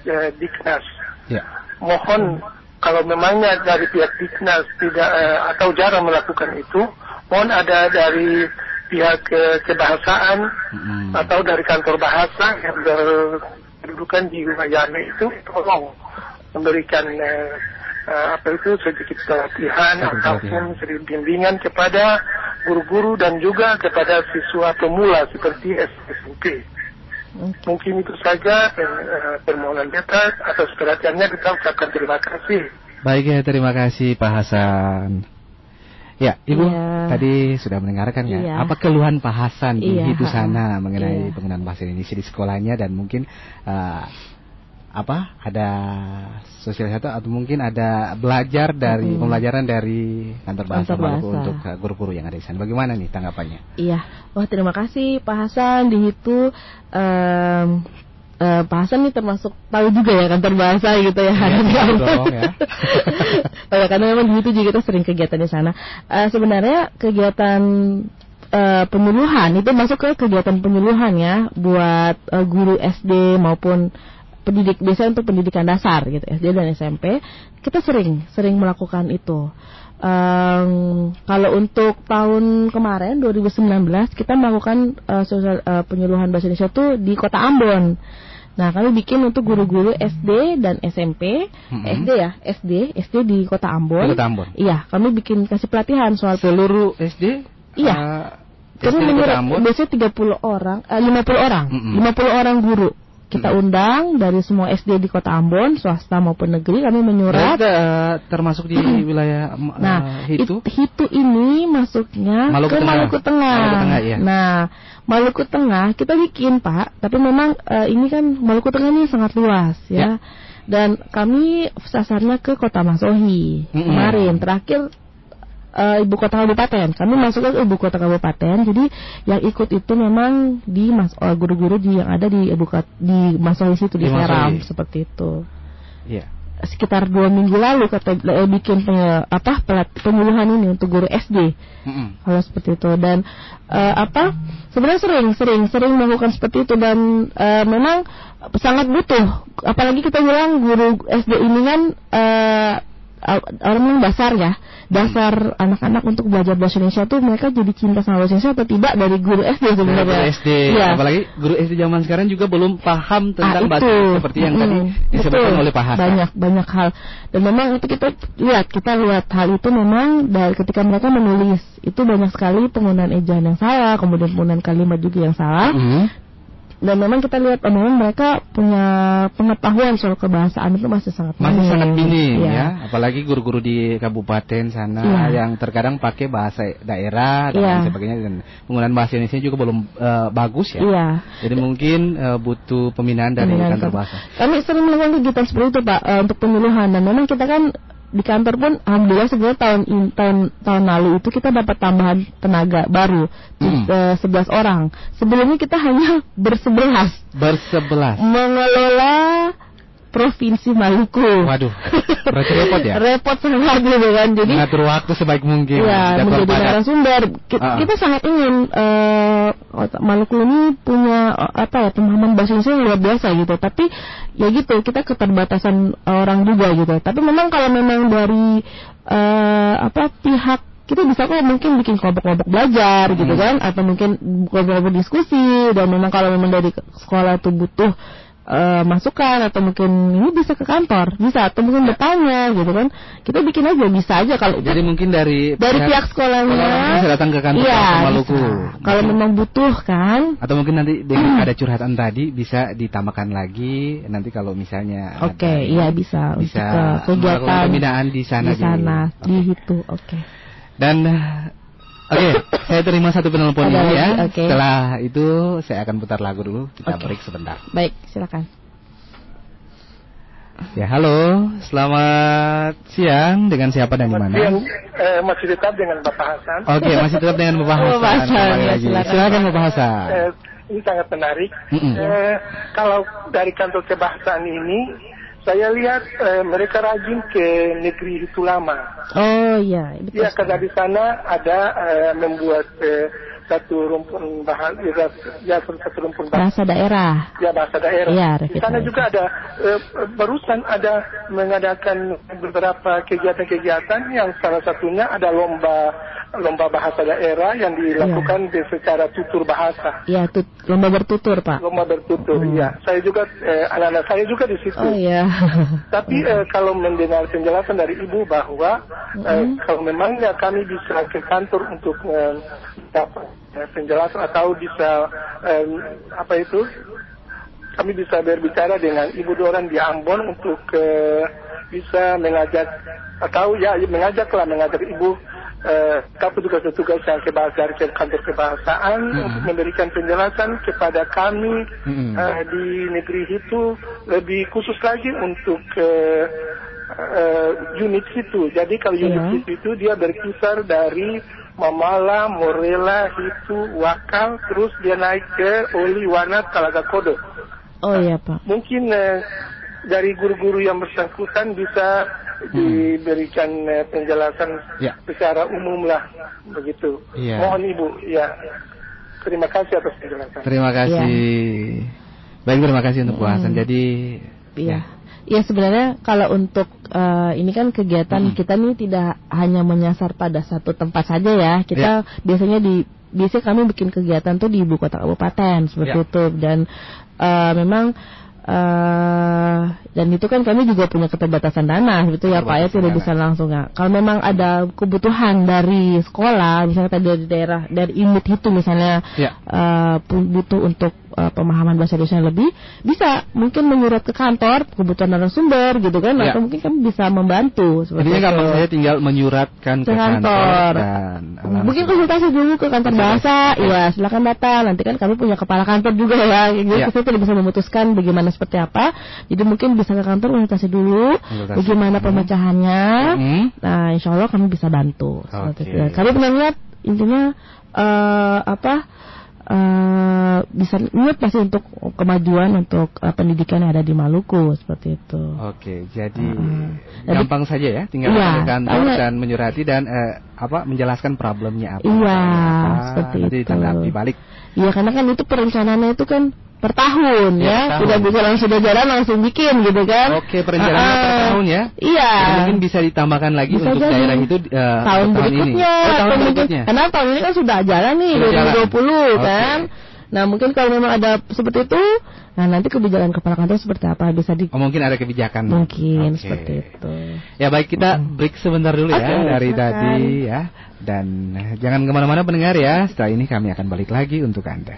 eh, Diknas Ya. mohon kalau memangnya dari pihak Diknas tidak eh, atau jarang melakukan itu, mohon ada dari pihak eh, kebahasaan Mm-mm. atau dari kantor bahasa yang berkedudukan di Mayane itu tolong memberikan eh, eh, apa itu sedikit pelatihan ataupun sedikit bimbingan kepada guru-guru dan juga kepada siswa pemula seperti SMP. Mungkin itu saja eh, permohonan kita atas perhatiannya kita ucapkan terima kasih. Baik ya, terima kasih Pak Hasan. Ya, Ibu Iya. tadi sudah mendengarkan ya. Iya. Apa keluhan Pak Hasan di Iya, itu sana mengenai Iya. penggunaan bahasa Indonesia di sekolahnya dan mungkin eh, apa ada sosialisasi atau mungkin ada belajar dari Mm-mm. pembelajaran dari kantor bahasa, Kantor bahasa. untuk eh, guru-guru yang ada di sana. Bagaimana nih tanggapannya? Iya, wah terima kasih Pak Hasan di itu em, uh, Pak Hasan nih termasuk tahu juga ya kantor bahasa gitu ya. Iya, Ya, dong, ya. oh, ya, karena memang di situ juga kita sering kegiatan di sana. Uh, sebenarnya kegiatan uh, penyuluhan itu masuk ke kegiatan penyuluhan ya buat uh, guru SD maupun pendidik biasanya untuk pendidikan dasar gitu SD dan SMP kita sering sering melakukan itu um, kalau untuk tahun kemarin 2019 kita melakukan uh, sosial, uh, penyuluhan bahasa Indonesia itu di kota Ambon Nah, kami bikin untuk guru-guru SD dan SMP, Mm-hmm. SD ya, SD, SD di Kota Ambon. Di Kota Ambon. Iya, kami bikin kasih pelatihan soal Seluruh SD? Iya. uh, kami menyuruh biasanya 30 orang, eh, 50 orang, Mm-mm. 50 orang guru. Kita undang dari semua SD di Kota Ambon, swasta maupun negeri, kami menyurat. Berarti, uh, termasuk di wilayah uh, Nah, itu? it- Hitu ini masuknya Maluku ke Tengah. Maluku Tengah. Maluku Tengah, iya. Nah, Maluku Tengah kita bikin Pak, tapi memang eh, ini kan Maluku Tengah ini sangat luas Ya. ya. Dan kami sasarnya ke Kota Masohi Mm-mm. kemarin. Terakhir eh, ibu kota kabupaten. Kami masuk ke ibu kota kabupaten. Jadi yang ikut itu memang di mas eh, guru-guru di yang ada di ibu kota di Masohi situ di, Di. Seram seperti itu Iya. sekitar dua minggu lalu kata eh, bikin penye- apa pelat, penyuluhan ini untuk guru SD Mm-mm. kalau seperti itu dan eh, apa sebenarnya sering sering sering melakukan seperti itu dan eh, memang sangat butuh apalagi kita bilang guru SD ini kan eh, orang yang dasar ya dasar anak-anak untuk belajar bahasa Indonesia tuh mereka jadi cinta sama bahasa Indonesia atau tidak dari guru SD sebenarnya Guru SD, Iya. apalagi guru SD zaman sekarang juga belum paham tentang Ah, bahasa seperti yang Mm-mm. tadi disebutkan oleh Pak Hasan. Banyak banyak hal. Dan memang itu kita lihat kita lihat hal itu memang dari ketika mereka menulis itu banyak sekali penggunaan ejaan yang salah, kemudian penggunaan kalimat juga yang salah. Mhm. Dan memang kita lihat oh, memang mereka punya pengetahuan soal kebahasaan itu masih sangat Masih sangat minim Iya. ya, apalagi guru-guru di kabupaten sana Iya. yang terkadang pakai bahasa daerah dan lain sebagainya dan penggunaan bahasa Indonesia juga belum eh, bagus ya. Iya. Jadi mungkin eh, butuh pembinaan dari Pembinaan kantor kan. bahasa. Kami sering melakukan kegiatan seperti itu Pak eh, untuk penyuluhan dan memang kita kan di kantor pun alhamdulillah sebenarnya tahun tahun tahun lalu itu kita dapat tambahan tenaga baru Hmm. eh, 11 orang. Sebelumnya kita hanya bersebelas Bersebelas. mengelola provinsi Maluku. Waduh, berarti repot ya? Repot sangat gitu kan. Jadi Mengatur waktu sebaik mungkin. ya jadwal menjadi narasumber. Ki- Ah. Kita sangat ingin Otak Maluku ini punya eh, apa ya pemahaman bahasa Indonesia yang luar biasa gitu. Tapi ya gitu kita keterbatasan orang juga gitu. Tapi memang kalau memang dari eh, apa pihak kita bisa kok mungkin bikin kelompok-kelompok belajar gitu Hmm. kan atau mungkin kelompok-kelompok diskusi dan memang kalau memang dari sekolah itu butuh eh, masukan atau mungkin ini bisa ke kantor bisa atau mungkin bertanya gitu kan. Kita bikin aja bisa aja kalau Jadi mungkin dari dari pihak sekolahnya sekolah bisa datang ke kantor Bahasa Maluku. kalau memang butuh kan. Atau mungkin nanti dengan ada curhatan tadi bisa ditambahkan lagi. Nanti kalau misalnya oke ada- iya bisa bisa untuk ke kegiatan pembinaan di sana di sana. Oke. di itu oke. Dan oke, saya terima satu penelpon ini ya. oke. Setelah itu saya akan putar lagu dulu. Kita Oke. break sebentar. baik silakan Ya, halo. Selamat siang. Dengan siapa dan di mana? Eh, masih tetap dengan Bapak Hasan. Oke, masih tetap dengan Bapak Hasan. Bapak Hasan, Kembali ya, lagi. silakan. Silakan Bapak Hasan. Eh, ini sangat menarik. Mm-mm. Eh, kalau dari kantor kebahasaan ini, saya lihat eh, mereka rajin ke negeri itu lama. oh iya betul Ya, karena di sana ada eh, membuat eh, satu rumpun bahasa, ya satu rumpun bahasa. bahasa daerah Ya bahasa daerah. Iya, di sana juga ada eh, barusan ada mengadakan beberapa kegiatan-kegiatan yang salah satunya ada lomba lomba bahasa daerah yang dilakukan di- secara tutur bahasa. Iya, tut, lomba bertutur, Pak. Lomba bertutur, Hmm. iya. Saya juga eh, anak-anak saya juga di situ. Oh iya. Tapi eh, kalau mendengar penjelasan dari ibu bahwa eh, Mm. kalau memangnya kami bisa ke kantor untuk eh, dapat eh, penjelasan atau bisa eh, apa itu kami bisa berbicara dengan ibu Doran di Ambon untuk eh, bisa mengajak atau ya mengajaklah mengajak ibu eh, petugas-petugas yang kebahas dari ke- kantor kebahasaan Mm. untuk memberikan penjelasan kepada kami Mm. eh, di negeri itu lebih khusus lagi untuk eh, eh, unit situ. Jadi kalau unit Iya. situ itu dia berkisar dari Mamala, Morela, Hitu, Wakal, terus dia naik ke Oli, Wana, Talaga Kodo. Oh iya Pak. Mungkin eh, dari guru-guru yang bersangkutan bisa diberikan eh, penjelasan Ya. secara umum lah begitu. Iya. Mohon Ibu ya. Terima kasih atas penjelasan. Terima kasih. Baik, terima kasih untuk Bu Hasan. Jadi Iya. Ya sebenarnya kalau untuk eh, ini kan kegiatan Mm-mm. kita nih tidak hanya menyasar pada satu tempat saja ya. Kita Iya. biasanya di biasanya kami bikin kegiatan tuh di ibu kota kabupaten seperti Ya. itu dan eh, memang eh dan itu kan kami juga punya keterbatasan dana gitu ya Pak ya tidak bisa langsung ya. Kalau memang ada kebutuhan dari sekolah misalnya tadi dari daerah dari unit itu misalnya Ya. pu- butuh untuk eh, pemahaman bahasa Indonesia lebih bisa mungkin menyurat ke kantor kebutuhan narasumber gitu kan Ya. atau mungkin kami bisa membantu seperti itu. gampang saya tinggal menyuratkan ke Ke kantor. dan alam- Mungkin konsultasi dulu ke kantor bahasa, Ya. ya silakan datang. Nanti kan kami punya kepala kantor juga ya, jadi Ya. kita tidak bisa memutuskan bagaimana seperti apa. Jadi mungkin bisa ke kantor konsultasi dulu, Konsultasi. bagaimana Hmm. pemecahannya. Hmm. Nah, insya Allah kami bisa bantu. Itu. Kami pernah lihat intinya eh, apa? Eh, bisa niat pasti untuk kemajuan untuk eh, pendidikan yang ada di Maluku seperti itu. Oke, jadi Mm-mm. gampang saja ya, tinggal Iya, ke kantor tanya- dan menyurati dan eh, apa menjelaskan problemnya apa. Iya, apa, seperti nanti itu. ditanggapi balik. Iya karena kan itu perencanaannya itu kan per tahun Ya, ya, per tahun. tidak bisa langsung jalan langsung bikin gitu kan. Oke, perencanaannya per Ah, ah. tahun ya. Iya. Jadi mungkin bisa ditambahkan lagi Bisa untuk jadi. daerah itu eh, tahun ini. berikutnya, Oh, tahun berikutnya. karena tahun ini kan sudah jalan nih Sudah jalan. 2020 Oke. kan. Nah mungkin kalau memang ada seperti itu, nah nanti kebijakan kepala kantor seperti apa bisa di Oh, mungkin ada kebijakan. mungkin Oke. seperti itu. Ya baik kita break sebentar dulu ya Oke, dari silakan. tadi ya dan eh, jangan ke mana-mana pendengar ya. Setelah ini kami akan balik lagi untuk anda.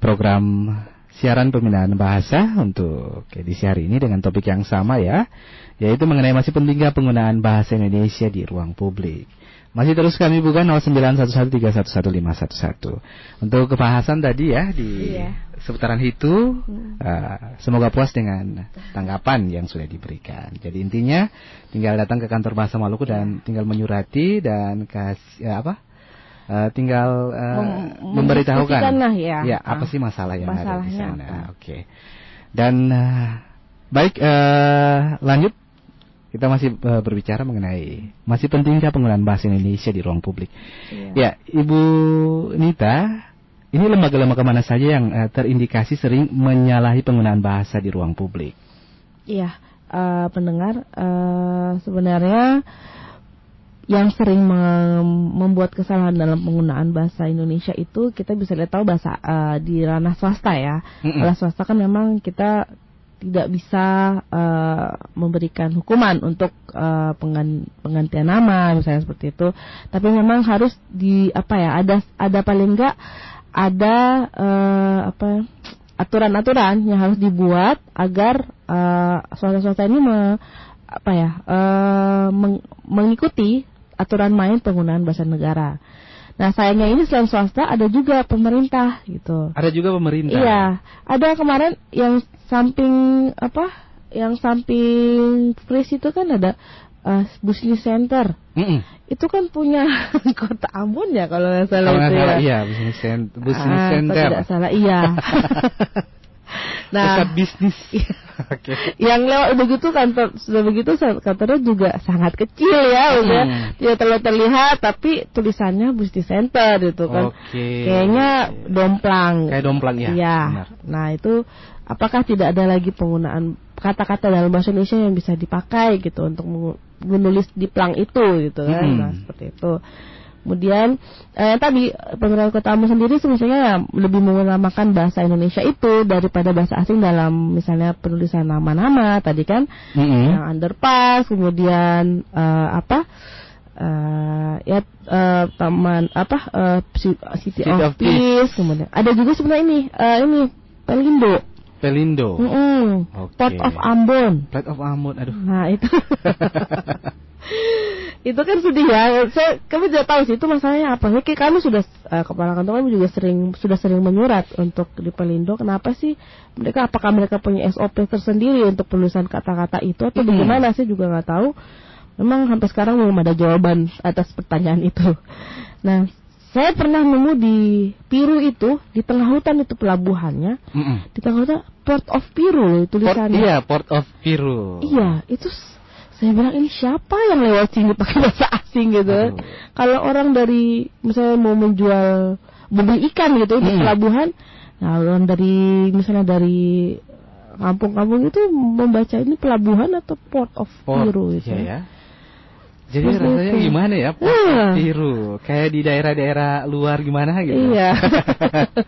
Program siaran pembinaan bahasa untuk edisi hari ini dengan topik yang sama ya, yaitu mengenai masih pentingnya penggunaan bahasa Indonesia di ruang publik. Masih terus kami buka 0911311511. Untuk kebahasan tadi ya di Iya. seputaran itu, Hmm. uh, semoga puas dengan tanggapan yang sudah diberikan. Jadi intinya tinggal datang ke kantor bahasa Maluku dan tinggal menyurati dan kasih ya apa? Uh, tinggal uh, Mem- memberitahukan lah ya. apa Ah. sih masalah yang ada di sana. Oke. Dan uh, baik uh, lanjut kita masih uh, berbicara mengenai masih pentingkah penggunaan bahasa Indonesia di ruang publik. Iya. Ya, Ibu Nita, ini lembaga-lembaga mana saja yang uh, terindikasi sering menyalahi penggunaan bahasa di ruang publik? Iya, eh, pendengar eh, sebenarnya yang sering mem- membuat kesalahan dalam penggunaan bahasa Indonesia itu kita bisa lihat tahu bahasa eh, di ranah swasta ya. Mm-mm. Ranah swasta kan memang kita tidak bisa eh, memberikan hukuman untuk penggan- penggantian nama misalnya seperti itu. Tapi memang harus di apa ya ada ada paling enggak ada eh, apa aturan-aturan yang harus dibuat agar eh, swasta-swasta ini me- apa ya eh, meng- mengikuti aturan main penggunaan bahasa negara. Nah sayangnya ini selain swasta ada juga pemerintah gitu. Ada juga pemerintah. Iya, ada kemarin yang samping apa? Yang samping Fris itu kan ada uh, Business Center. Mm-mm. Itu kan punya kota Ambon ya kalau nggak salah Kalau itu salah, ya. iya, center. Business Ah, center. tidak salah iya. Nah, bisnis. Oke. yang lewat begitu kantor sudah begitu kantornya juga sangat kecil ya, udah Hmm. tidak terlalu terlihat tapi tulisannya Business Center gitu kan. Oke. Kayaknya domplang. Kayak domplang ya. Iya. Nah itu apakah tidak ada lagi penggunaan kata-kata dalam bahasa Indonesia yang bisa dipakai gitu untuk menulis di plang itu gitu kan? Hmm. Nah seperti itu. Kemudian eh, tadi pemerintah kota Ambon sendiri sebenarnya lebih mengutamakan bahasa Indonesia itu daripada bahasa asing dalam misalnya penulisan nama-nama tadi kan Mm-mm. yang underpass kemudian eh, apa eh, ya eh, taman apa eh, Ci- City, City of, of Peace. Peace kemudian ada juga sebenarnya ini eh, ini Pelindo Pelindo. Mm-mm. Oke. Port of Ambon Plat of Ambon. Aduh. nah itu itu kan sedih ya. Saya kami tidak tahu sih itu masalahnya apa Oke, kami sudah eh, kepala kantor kami juga sering sudah sering menyurat untuk di Pelindo. Kenapa sih mereka apakah mereka punya SOP tersendiri untuk penulisan kata-kata itu atau Hmm. bagaimana? Saya juga nggak tahu. Memang sampai sekarang belum ada jawaban atas pertanyaan itu. Nah saya pernah nemu di Piru itu di tengah hutan itu pelabuhannya. Mm-mm. di tengah hutan Port of Piru Port, tulisannya iya, Port of Piru. Iya, itu saya bilang ini siapa yang lewat sini pakai bahasa asing gitu. Kalau orang dari misalnya mau menjual beli ikan gitu di Hmm. pelabuhan, nah orang dari misalnya dari kampung-kampung itu membaca ini pelabuhan atau port of Port, gitu. iya ya. Jadi rasanya gimana ya of Piru? Kayak di daerah-daerah luar gimana gitu. Iya.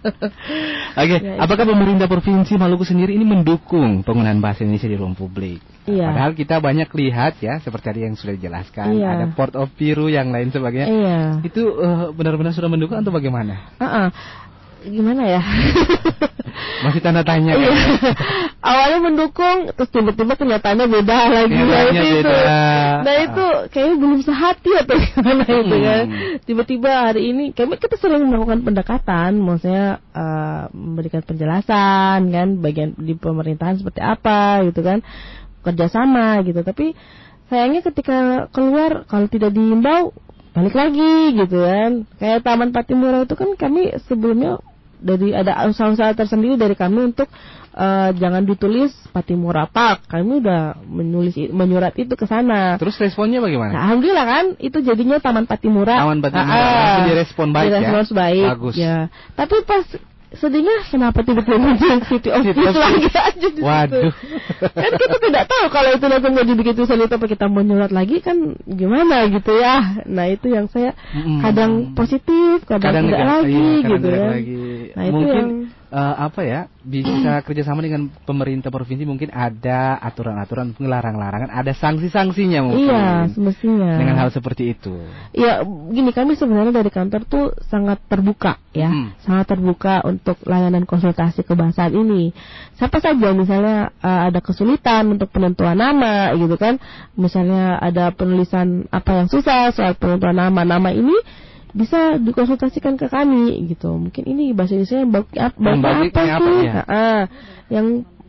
Oke, Ya, apakah pemerintah provinsi Maluku sendiri ini mendukung penggunaan bahasa Indonesia di ruang publik? Iya. Padahal kita banyak lihat ya, seperti tadi yang sudah dijelaskan, Iya. ada Port of Piru yang lain sebagainya. Iya. Itu eh, benar-benar sudah mendukung atau bagaimana? Ah, ah. Gimana ya? Masih tanda tanya. Iya. kan? Awalnya mendukung, terus tiba-tiba kenyataannya beda lagi. Nah, Kenyataannya itu, beda. nah itu kayaknya belum sehati atau gimana itu Hmm. kan. Tiba-tiba hari ini, kami kita sering melakukan pendekatan, maksudnya eh, memberikan penjelasan kan, bagian di pemerintahan seperti apa gitu kan, kerjasama gitu. Tapi sayangnya ketika keluar kalau tidak diimbau balik lagi gitu kan. Kayak Taman Patimura itu kan kami sebelumnya dari ada usaha-usaha tersendiri dari kami untuk eh, jangan ditulis Patimura Park. Kami udah menulis menyurat itu ke sana. Terus responnya bagaimana? Nah, alhamdulillah kan itu jadinya Taman Patimura. Taman Patimura. Ah, ah. Langsung direspon baik ya? Direspons baik. Bagus. Ya. Tapi pas sedihnya kenapa tiba-tiba muncul City of Peace lagi aja di situ. Waduh. kan kita tidak tahu kalau itu langsung mau dibikin tulisan itu apa kita mau nyurat lagi kan gimana gitu ya. Nah itu yang saya kadang positif, kadang, tidak nega- lagi iya, kadang gitu tidak kan. lagi. Nah itu Mungkin yang eh, apa ya bisa kerjasama dengan pemerintah provinsi mungkin ada aturan-aturan ngelarang-larangan, ada sanksi-sanksinya mungkin. Iya, semestinya. Dengan hal seperti itu. Ya, gini kami sebenarnya dari kantor tuh sangat terbuka ya, Hmm. sangat terbuka untuk layanan konsultasi kebahasaan ini. Siapa saja misalnya uh, ada kesulitan untuk penentuan nama gitu kan, misalnya ada penulisan apa yang susah soal penentuan nama, nama ini bisa dikonsultasikan ke kami gitu. Mungkin ini bahasa Indonesia yang baku, apa sih? ya? Ah, yang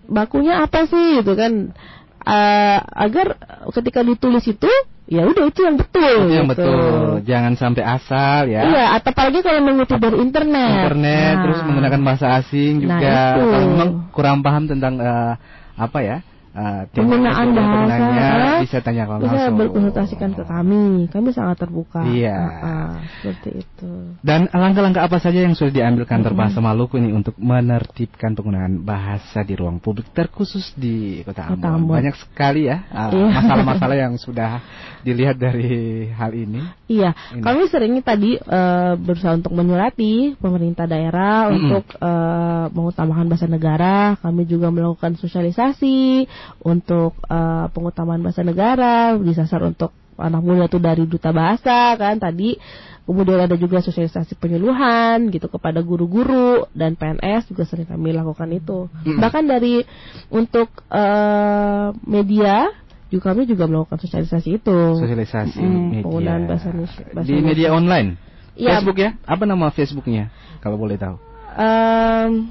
bakunya apa sih gitu kan? Ah, agar ketika ditulis itu ya udah itu yang betul. Itu yang gitu. betul. Jangan sampai asal ya. Iya, atau apalagi kalau mengutip dari internet. Internet Nah, terus menggunakan bahasa asing Nah, juga. itu. Kalau memang kurang paham tentang eh, apa ya? Eh, tema penggunaan bahasa ah, bisa tanya ke bisa langsung. berkonsultasikan ke kami. Kami sangat terbuka. Iya. Ah, seperti itu. Dan langkah-langkah apa saja yang sudah diambil kantor bahasa Maluku ini untuk menertibkan penggunaan bahasa di ruang publik terkhusus di Kota Kota Ambon? Ambon. Banyak sekali ya uh, Iya. masalah-masalah yang sudah dilihat dari hal ini. Iya, Ini. kami seringnya tadi eh, berusaha untuk menyurati pemerintah daerah Mm-mm. untuk eh, mengutamakan bahasa negara. Kami juga melakukan sosialisasi untuk eh, pengutamaan bahasa negara, disasar untuk anak muda itu dari duta bahasa kan tadi. Kemudian ada juga sosialisasi penyuluhan gitu kepada guru-guru dan PNS juga sering kami lakukan itu. Mm-mm. Bahkan dari untuk eh, media juga kami juga melakukan sosialisasi itu. Sosialisasi Mm, media. penggunaan bahasa Indonesia- bahasa di Indonesia. media online. Iya. Facebook ya? Apa nama Facebooknya? Kalau boleh tahu. Em,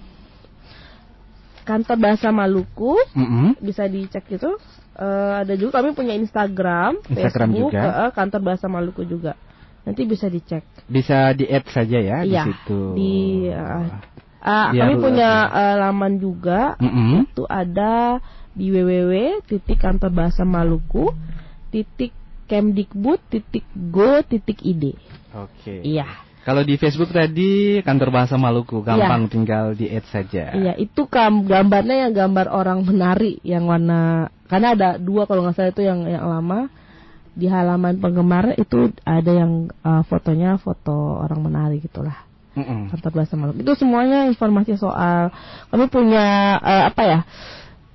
kantor bahasa Maluku Mm-mm. bisa dicek itu. Eh, ada juga kami punya Instagram, Instagram Facebook, juga. eh, kantor bahasa Maluku juga. Nanti bisa dicek. Bisa di add saja ya Iya, di situ. di ah, Biar kami punya eh, laman juga. Mm-mm. Itu ada di www titik kantor bahasa Maluku titik kemdikbud titik go titik id. Oke. Iya. Kalau di Facebook tadi kantor bahasa Maluku gampang tinggal di add saja. Iya, itu kam gambarnya yang gambar orang menari yang warna karena ada dua kalau nggak salah itu yang yang lama di halaman penggemar itu ada yang uh, fotonya foto orang menari gitulah Mm-mm. kantor bahasa Maluku itu semuanya informasi soal kami punya uh, apa ya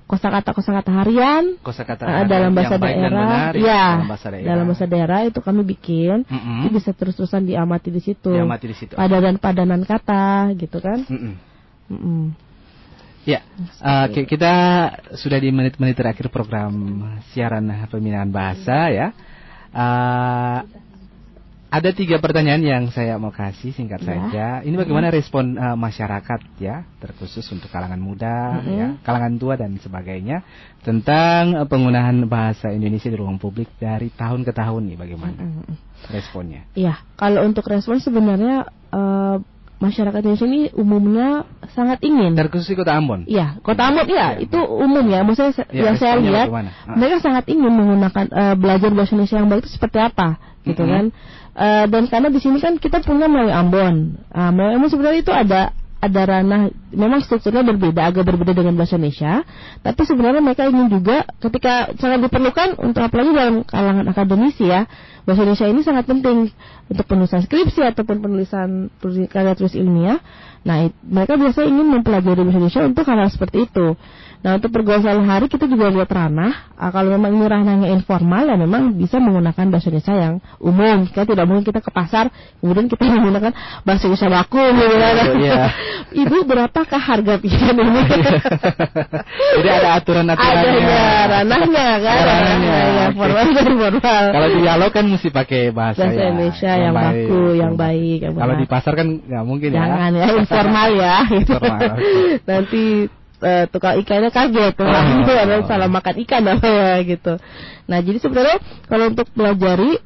kosakata kosakata harian Kosakata uh, dalam bahasa daerah benar ya, ya dalam bahasa daerah. dalam bahasa daerah itu kami bikin Mm-mm. itu bisa terus-terusan diamati di situ Diamati di situ. padanan padanan kata gitu kan Mm-mm. Mm-mm. Ya, uh, ki- kita sudah di menit-menit terakhir program siaran pembinaan bahasa ya. Uh, ada tiga pertanyaan yang saya mau kasih singkat Ya. saja. Ini bagaimana respon uh, masyarakat ya, terkhusus untuk kalangan muda, Mhm. ya, kalangan tua dan sebagainya tentang uh, penggunaan bahasa Indonesia di ruang publik dari tahun ke tahun nih bagaimana Mm-mm. responnya? Iya, kalau untuk respon sebenarnya eh, masyarakat Indonesia ini umumnya sangat ingin. Terkhusus di Kota Ambon. Iya, Kota Ambon ya, Iya. itu umum ya. Maksudnya Iya, yang saya lihat bagaimana? Mereka sangat ingin menggunakan eh, belajar bahasa Indonesia yang baik itu seperti apa, gitu Mhm. kan? Eh, dan karena di sini kan kita punya melalui Ambon. Ah, melalui Ambon sebenarnya itu ada ada ranah memang strukturnya berbeda agak berbeda dengan bahasa Indonesia. Tapi sebenarnya mereka ingin juga ketika sangat diperlukan untuk apalagi dalam kalangan akademisi ya bahasa Indonesia ini sangat penting untuk penulisan skripsi ataupun penulisan karya tulis ilmiah. Nah mereka biasa ingin mempelajari bahasa Indonesia untuk hal-hal seperti itu nah untuk pergaulan sehari-hari kita juga buat ranah Ah, kalau memang ini ranahnya informal ya memang bisa menggunakan bahasa Indonesia yang umum kita tidak mungkin kita ke pasar kemudian kita menggunakan bahasa Indonesia baku gitu kan. Iya. Ibu berapakah harga pikiran ini? Jadi ada aturan-aturannya. Ada ya, ranahnya kan. Ranahnya, Ya, formal dan formal. Kalau dialog kan mesti pakai bahasa, Bahasa ya, Indonesia yang baku, yang baik, yang Kalau di pasar kan nggak mungkin Jangan ya. ya, informal ya. Informal. Nanti eh, tukang ikannya kaget, Oh. itu ada salah makan ikan apa ya gitu. Nah jadi sebenarnya kalau untuk pelajari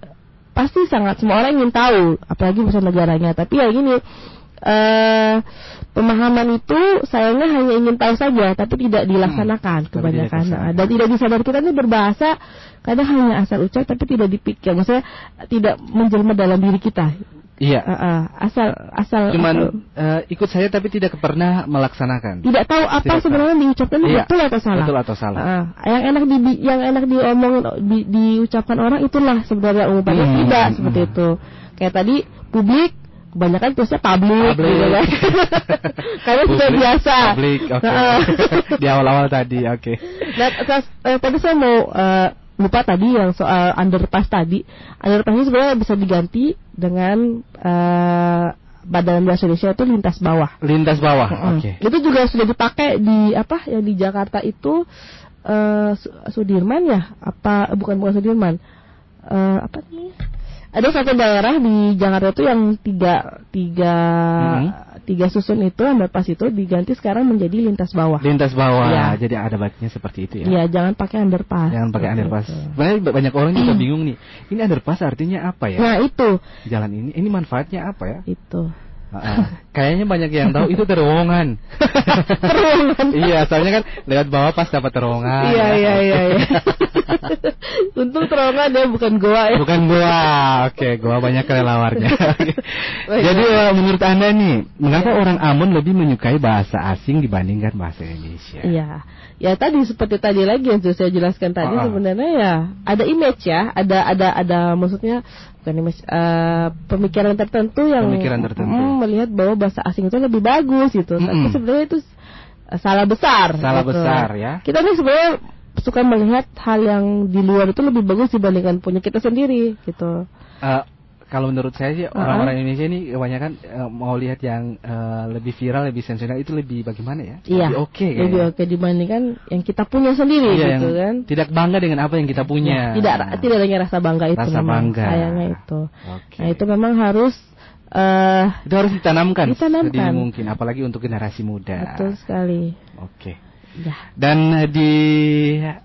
pasti sangat semua orang ingin tahu, apalagi bahasa negaranya. Tapi ya gini, eh pemahaman itu sayangnya hanya ingin tahu saja, tapi tidak dilaksanakan Hmm, kebanyakan. tidak Nah, dan tidak disadar kita ini berbahasa kadang hanya asal ucap tapi tidak dipikir, maksudnya tidak menjelma dalam diri kita. Iya. Uh, uh, asal asal asal- Cuman eh, ikut saya tapi tidak pernah melaksanakan. tidak tahu apa Tidak tahu. sebenarnya diucapkan itu Iya, betul atau salah. betul atau salah. Ah, yang enak di yang enak diomongin di, diucapkan orang itulah sebenarnya umum padahal Hmm, tidak hmm. seperti itu. Kayak tadi publik kebanyakan tulisnya public, Public. gitu kan. Karena sudah biasa. Public, oke. Heeh. Di awal-awal tadi, oke. Nah, terus, eh, tadi saya mau eh, lupa tadi yang soal underpass tadi. Underpass ini sebenarnya bisa diganti dengan eh, Badan Bahasa Indonesia itu lintas bawah. Lintas bawah, Mm. Ah, oke. Itu juga sudah dipakai di apa yang di Jakarta itu eh Su- Sudirman ya? Apa bukan bukan Sudirman? Eh apa namanya? Ada satu daerah di Jakarta itu yang tiga tiga Mhm. Tiga susun itu underpass itu diganti sekarang menjadi lintas bawah. Lintas bawah, Iya. jadi ada baiknya seperti itu ya. Iya, jangan pakai underpass. Jangan pakai Gitu. underpass. Sebenarnya banyak orang juga bingung nih. Ini underpass artinya apa ya? Nah, itu Jalan ini, ini manfaatnya apa ya? itu. Kayaknya banyak yang tahu itu terowongan. Terowongan. iya, soalnya kan lewat bawah pas dapat terowongan. Iya, ya. iya, iya, iya. Untung terowongan ya bukan goa ya. Bukan gua. Oke, gua banyak kelelawarnya. Jadi eh, menurut Anda nih, mengapa orang Ambon lebih menyukai bahasa asing dibandingkan bahasa Indonesia? Iya. Ya tadi seperti tadi lagi yang sudah saya jelaskan tadi ah. sebenarnya ya ada image ya, ada ada ada maksudnya bukan image eh, pemikiran tertentu yang Pemikiran tertentu. mm, melihat bahwa bahasa asing itu lebih bagus gitu. Tapi Mm-mm. sebenarnya itu salah besar. Salah gitu. besar ya. Kita nih sebenarnya suka melihat hal yang di luar itu lebih bagus dibandingkan punya kita sendiri gitu. Eh, kalau menurut saya sih orang-orang Indonesia ini kebanyakan eh, mau lihat yang eh, lebih viral, lebih sensasional itu lebih bagaimana ya? Iya. Lebih oke kayaknya. Lebih oke dibandingkan yang kita punya sendiri Iya, gitu kan. tidak bangga dengan apa yang kita punya. Ya, tidak tidak adanya rasa bangga itu Rasa memang bangga. sayangnya itu. Oke. Nah itu memang harus eh Itu harus ditanamkan, Ditanamkan. mungkin, apalagi untuk generasi muda. betul sekali. Oke. Ya. Dan eh, di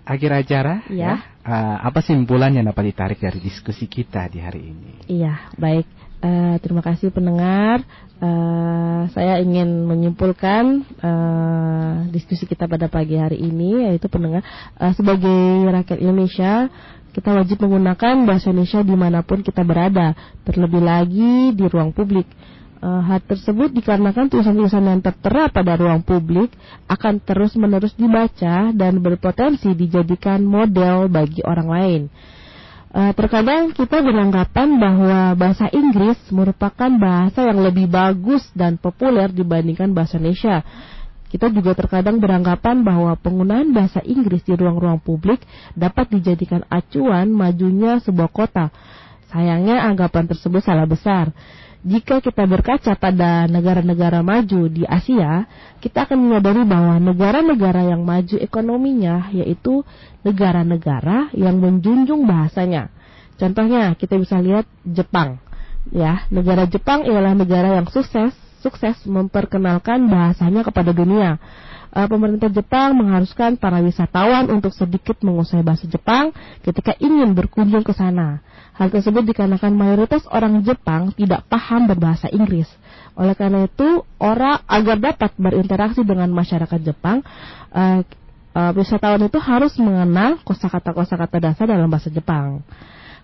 akhir acara, Ya. eh, apa simpulan yang dapat ditarik dari diskusi kita di hari ini? Iya, baik. Eh, terima kasih pendengar. Eh, saya ingin menyimpulkan eh, diskusi kita pada pagi hari ini, yaitu pendengar eh, sebagai rakyat Indonesia kita wajib menggunakan bahasa Indonesia di mana pun kita berada, terlebih lagi di ruang publik. Eh, hal tersebut dikarenakan tulisan-tulisan yang tertera pada ruang publik akan terus-menerus dibaca dan berpotensi dijadikan model bagi orang lain. Eh, terkadang kita beranggapan bahwa bahasa Inggris merupakan bahasa yang lebih bagus dan populer dibandingkan bahasa Indonesia. Kita juga terkadang beranggapan bahwa penggunaan bahasa Inggris di ruang-ruang publik dapat dijadikan acuan majunya sebuah kota. Sayangnya anggapan tersebut salah besar. Jika kita berkaca pada negara-negara maju di Asia, kita akan menyadari bahwa negara-negara yang maju ekonominya yaitu negara-negara yang menjunjung bahasanya. Contohnya, kita bisa lihat Jepang. Ya, negara Jepang ialah negara yang sukses sukses memperkenalkan bahasanya kepada dunia. Eh, pemerintah Jepang mengharuskan para wisatawan untuk sedikit menguasai bahasa Jepang ketika ingin berkunjung ke sana. Hal tersebut dikarenakan mayoritas orang Jepang tidak paham berbahasa Inggris. Oleh karena itu, orang agar dapat berinteraksi dengan masyarakat Jepang, eh, eh, wisatawan itu harus mengenal kosakata-kosakata dasar dalam bahasa Jepang.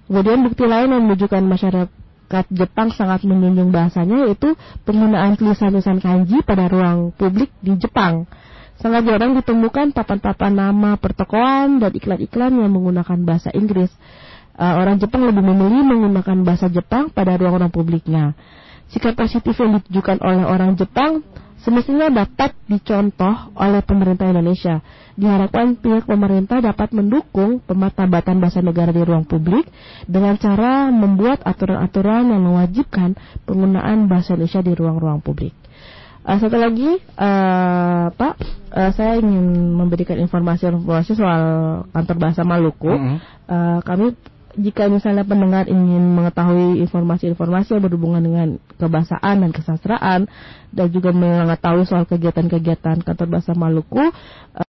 Kemudian bukti lain yang menunjukkan masyarakat Jepang sangat menjunjung bahasanya yaitu penggunaan tulisan-tulisan kanji pada ruang publik di Jepang. Sangat jarang ditemukan papan-papan nama pertokoan dan iklan-iklan yang menggunakan bahasa Inggris. Eh, orang Jepang lebih memilih menggunakan bahasa Jepang pada ruang-ruang publiknya. Sikap positif yang ditujukan oleh orang Jepang semestinya dapat dicontoh oleh pemerintah Indonesia. Diharapkan pihak pemerintah dapat mendukung pemartabatan bahasa negara di ruang publik dengan cara membuat aturan-aturan yang mewajibkan penggunaan bahasa Indonesia di ruang-ruang publik. Eh, satu lagi, eh, Pak, eh, saya ingin memberikan informasi-informasi soal kantor bahasa Maluku. Mhm. Eh, kami jika misalnya pendengar ingin mengetahui informasi-informasi yang berhubungan dengan kebahasaan dan kesastraan dan juga mengetahui soal kegiatan-kegiatan kantor bahasa Maluku,